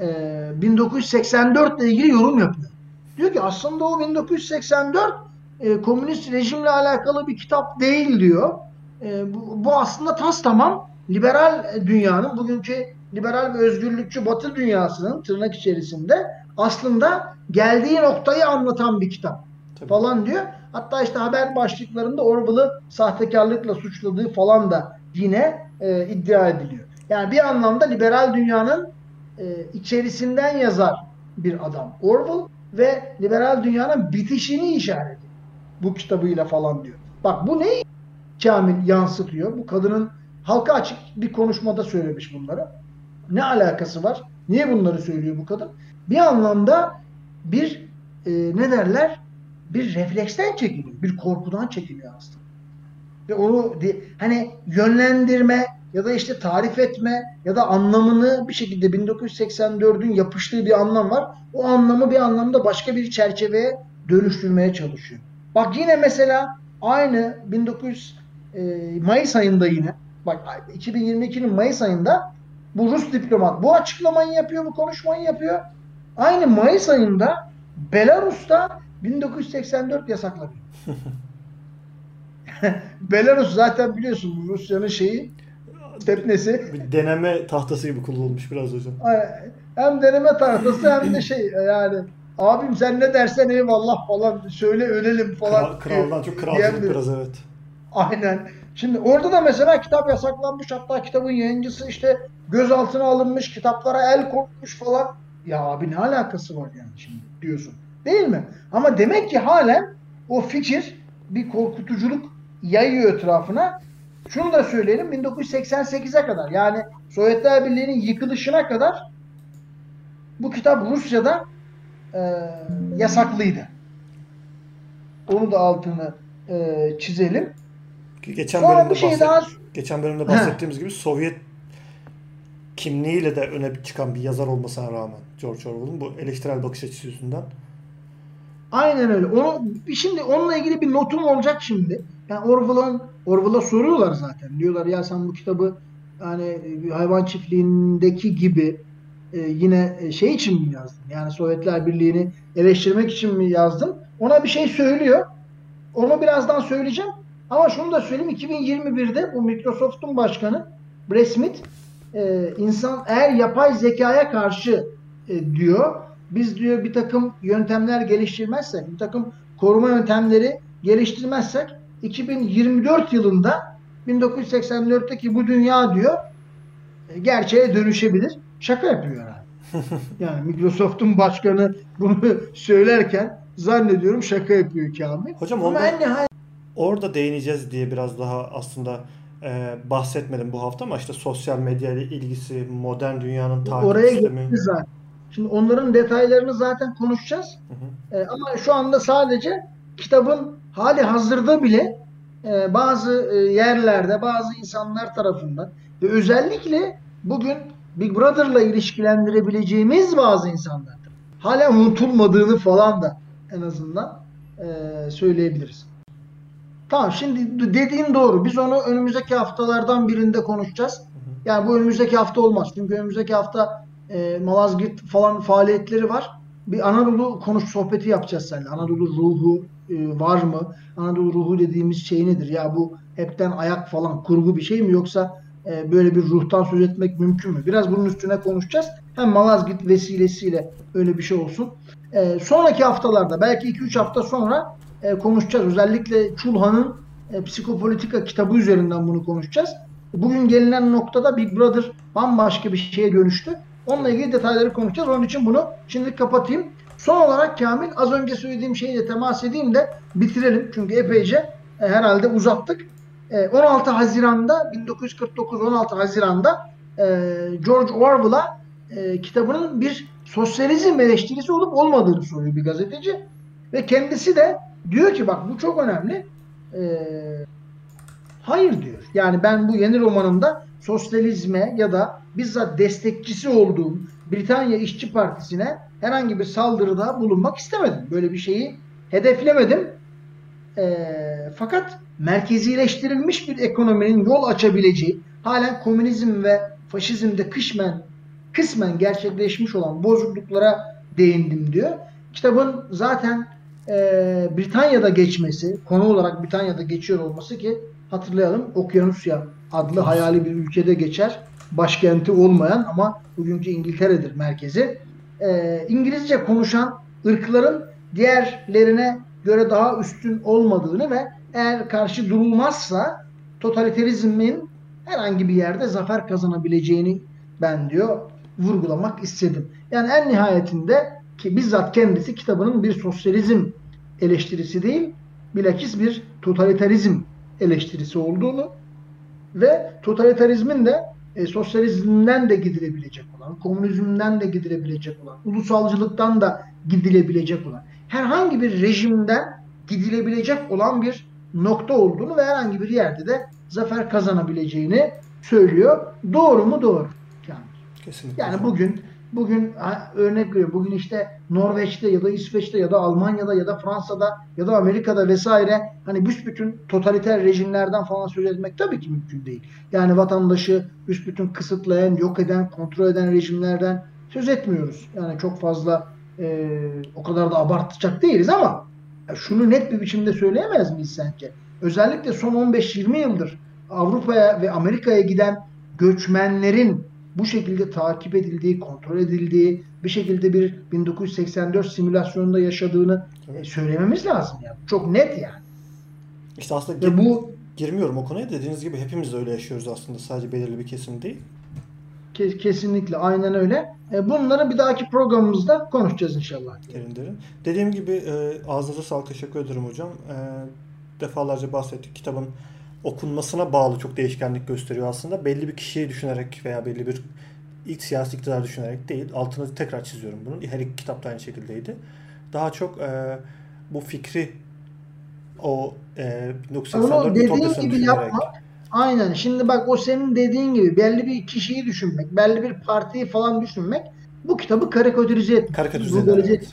e, 1984 ile ilgili yorum yapıyor. Diyor ki aslında o 1984 e, komünist rejimle alakalı bir kitap değil diyor. E, bu, bu aslında tas tamam liberal dünyanın bugünkü liberal ve özgürlükçü batı dünyasının tırnak içerisinde aslında geldiği noktayı anlatan bir kitap Tabii. falan diyor. Hatta işte haber başlıklarında Orwell'ı sahtekarlıkla suçladığı falan da yine e, iddia ediliyor. Yani bir anlamda liberal dünyanın e, içerisinden yazar bir adam Orwell ve liberal dünyanın bitişini işaret bu kitabıyla falan diyor. Bak bu neyi Kamil yansıtıyor? Bu kadının halka açık bir konuşmada söylemiş bunları. Ne alakası var? Niye bunları söylüyor bu kadın? Bir anlamda bir e, ne derler? Bir refleksten çekiliyor. Bir korkudan çekiliyor aslında. Ve onu hani yönlendirme ya da işte tarif etme ya da anlamını bir şekilde 1984'ün yapıştığı bir anlam var. O anlamı bir anlamda başka bir çerçeveye dönüştürmeye çalışıyor. Bak yine mesela aynı e, Mayıs ayında yine bak 2022'nin Mayıs ayında bu Rus diplomat bu açıklamayı yapıyor, bu konuşmayı yapıyor. Aynı Mayıs ayında Belarus'ta 1984 yasaklanıyor. Belarus zaten biliyorsun Rusya'nın şeyi tepnesi. Bir deneme tahtası gibi kullanılmış biraz hocam. Hem deneme tahtası hem de şey yani abim sen ne dersen eyvallah falan söyle ölelim falan. Kral, kraldan çok kralcılık biraz evet. Aynen. Şimdi orada da mesela kitap yasaklanmış hatta kitabın yayıncısı işte gözaltına alınmış kitaplara el konmuş falan. Ya abi ne alakası var yani şimdi diyorsun. Değil mi? Ama demek ki halen o fikir bir korkutuculuk yayıyor etrafına. Şunu da söyleyelim 1988'e kadar yani Sovyetler Birliği'nin yıkılışına kadar bu kitap Rusya'da e, yasaklıydı. Onu da altını e, çizelim. Geçen Sonra bölümde, bir şey daha... geçen bölümde bahsettiğimiz gibi Sovyet kimliğiyle de öne çıkan bir yazar olmasına rağmen George Orwell'ın bu eleştirel bakış açısı yüzünden. Aynen öyle. Onu şimdi onunla ilgili bir notum olacak şimdi. Yani Orwell'ın Orwell'a soruyorlar zaten. Diyorlar ya sen bu kitabı yani hayvan çiftliğindeki gibi e, yine e, şey için mi yazdın? Yani Sovyetler Birliği'ni eleştirmek için mi yazdın? Ona bir şey söylüyor. Onu birazdan söyleyeceğim. Ama şunu da söyleyeyim. 2021'de bu Microsoft'un başkanı Brad Smith e, insan eğer yapay zekaya karşı e, diyor biz diyor bir takım yöntemler geliştirmezsek, bir takım koruma yöntemleri geliştirmezsek 2024 yılında 1984'teki bu dünya diyor e, gerçeğe dönüşebilir. Şaka yapıyor herhalde. yani Microsoft'un başkanı bunu söylerken zannediyorum şaka yapıyor Kamil. Hocam Ama onda, nihayet... orada değineceğiz diye biraz daha aslında e, bahsetmedim bu hafta ama işte sosyal medya ile ilgisi, modern dünyanın takip Oraya sistemi. zaten. Şimdi onların detaylarını zaten konuşacağız. Hı hı. E, ama şu anda sadece kitabın hali hazırda bile e, bazı e, yerlerde bazı insanlar tarafından ve özellikle bugün Big Brother'la ilişkilendirebileceğimiz bazı insanlar hala unutulmadığını falan da en azından e, söyleyebiliriz. Tamam şimdi dediğin doğru. Biz onu önümüzdeki haftalardan birinde konuşacağız. Yani bu önümüzdeki hafta olmaz. Çünkü önümüzdeki hafta e, Malazgirt falan faaliyetleri var. Bir Anadolu konuş sohbeti yapacağız seninle. Anadolu ruhu e, var mı? Anadolu ruhu dediğimiz şey nedir? Ya bu hepten ayak falan kurgu bir şey mi yoksa e, böyle bir ruhtan söz etmek mümkün mü? Biraz bunun üstüne konuşacağız. Hem Malazgirt vesilesiyle öyle bir şey olsun. E, sonraki haftalarda belki 2-3 hafta sonra e, konuşacağız. Özellikle Çulhan'ın e, psikopolitika kitabı üzerinden bunu konuşacağız. Bugün gelinen noktada Big Brother bambaşka bir şeye dönüştü. Onunla ilgili detayları konuşacağız. Onun için bunu şimdi kapatayım. Son olarak Kamil az önce söylediğim şeyle temas edeyim de bitirelim. Çünkü epeyce e, herhalde uzattık. E, 16 Haziran'da 1949 16 Haziran'da e, George Orwell'a e, kitabının bir sosyalizm eleştirisi olup olmadığını soruyor bir gazeteci. Ve kendisi de diyor ki bak bu çok önemli. E, hayır diyor. Yani ben bu yeni romanımda sosyalizme ya da bizzat destekçisi olduğum Britanya İşçi Partisi'ne herhangi bir saldırıda bulunmak istemedim. Böyle bir şeyi hedeflemedim. E, fakat merkezileştirilmiş bir ekonominin yol açabileceği, halen komünizm ve faşizmde kısmen, kısmen gerçekleşmiş olan bozukluklara değindim diyor. Kitabın zaten e, Britanya'da geçmesi, konu olarak Britanya'da geçiyor olması ki hatırlayalım Okyanusya adlı hayali bir ülkede geçer. Başkenti olmayan ama bugünkü İngiltere'dir merkezi. E, İngilizce konuşan ırkların diğerlerine göre daha üstün olmadığını ve eğer karşı durulmazsa totaliterizmin herhangi bir yerde zafer kazanabileceğini ben diyor vurgulamak istedim. Yani en nihayetinde ki bizzat kendisi kitabının bir sosyalizm eleştirisi değil, bilakis bir totalitarizm eleştirisi olduğunu ve totalitarizmin de e, sosyalizmden de gidilebilecek olan, komünizmden de gidilebilecek olan, ulusalcılıktan da gidilebilecek olan, herhangi bir rejimden gidilebilecek olan bir nokta olduğunu ve herhangi bir yerde de zafer kazanabileceğini söylüyor. Doğru mu? Doğru. Yani, Kesinlikle. Yani bugün Bugün örnek veriyorum. Bugün işte Norveç'te ya da İsveç'te ya da Almanya'da ya da Fransa'da ya da Amerika'da vesaire hani büsbütün totaliter rejimlerden falan söz etmek tabii ki mümkün değil. Yani vatandaşı büsbütün kısıtlayan, yok eden, kontrol eden rejimlerden söz etmiyoruz. Yani çok fazla e, o kadar da abartacak değiliz ama şunu net bir biçimde söyleyemez miyiz sence? Özellikle son 15-20 yıldır Avrupa'ya ve Amerika'ya giden göçmenlerin bu şekilde takip edildiği, kontrol edildiği, bir şekilde bir 1984 simülasyonunda yaşadığını e, söylememiz lazım yani. Çok net yani. İşte aslında Ve bu girmiyorum o konuya. Dediğiniz gibi hepimiz de öyle yaşıyoruz aslında. Sadece belirli bir kesim değil. kesinlikle aynen öyle. E, bunları bir dahaki programımızda konuşacağız inşallah. Derin derin. Dediğim gibi e, ağzınıza sağlık. Teşekkür ederim hocam. Defalarca bahsettik. Kitabın okunmasına bağlı çok değişkenlik gösteriyor aslında. Belli bir kişiyi düşünerek veya belli bir ilk siyasi iktidar düşünerek değil. Altını tekrar çiziyorum bunun. Her iki kitap da aynı şekildeydi. Daha çok e, bu fikri o e, 1984 dediğin gibi yapmak aynen. Şimdi bak o senin dediğin gibi belli bir kişiyi düşünmek, belli bir partiyi falan düşünmek bu kitabı karikatürize etmek. Karikatürize etmek.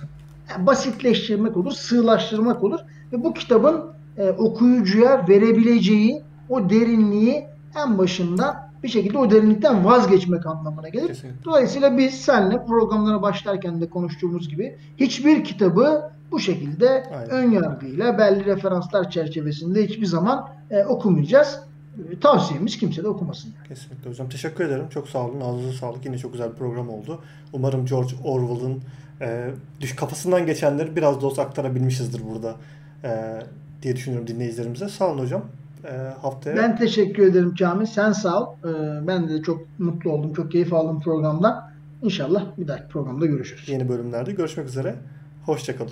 Yani basitleştirmek olur, sığlaştırmak olur ve bu kitabın e, okuyucuya verebileceği o derinliği en başında bir şekilde o derinlikten vazgeçmek anlamına gelir. Kesinlikle. Dolayısıyla biz seninle programlara başlarken de konuştuğumuz gibi hiçbir kitabı bu şekilde Aynen. ön yargıyla belli referanslar çerçevesinde hiçbir zaman e, okumayacağız. E, tavsiyemiz kimse de okumasın. Yani. Kesinlikle hocam. Teşekkür ederim. Çok sağ olun. Ağzınıza sağlık. Yine çok güzel bir program oldu. Umarım George Orwell'ın e, düş kafasından geçenleri biraz da olsa aktarabilmişizdir burada. E, diye düşünüyorum dinleyicilerimize. Sağ olun hocam. E, haftaya... Ben teşekkür ederim Kamil. Sen sağ ol. E, ben de çok mutlu oldum. Çok keyif aldım programdan. İnşallah bir dahaki programda görüşürüz. Yeni bölümlerde görüşmek üzere. Hoşçakalın.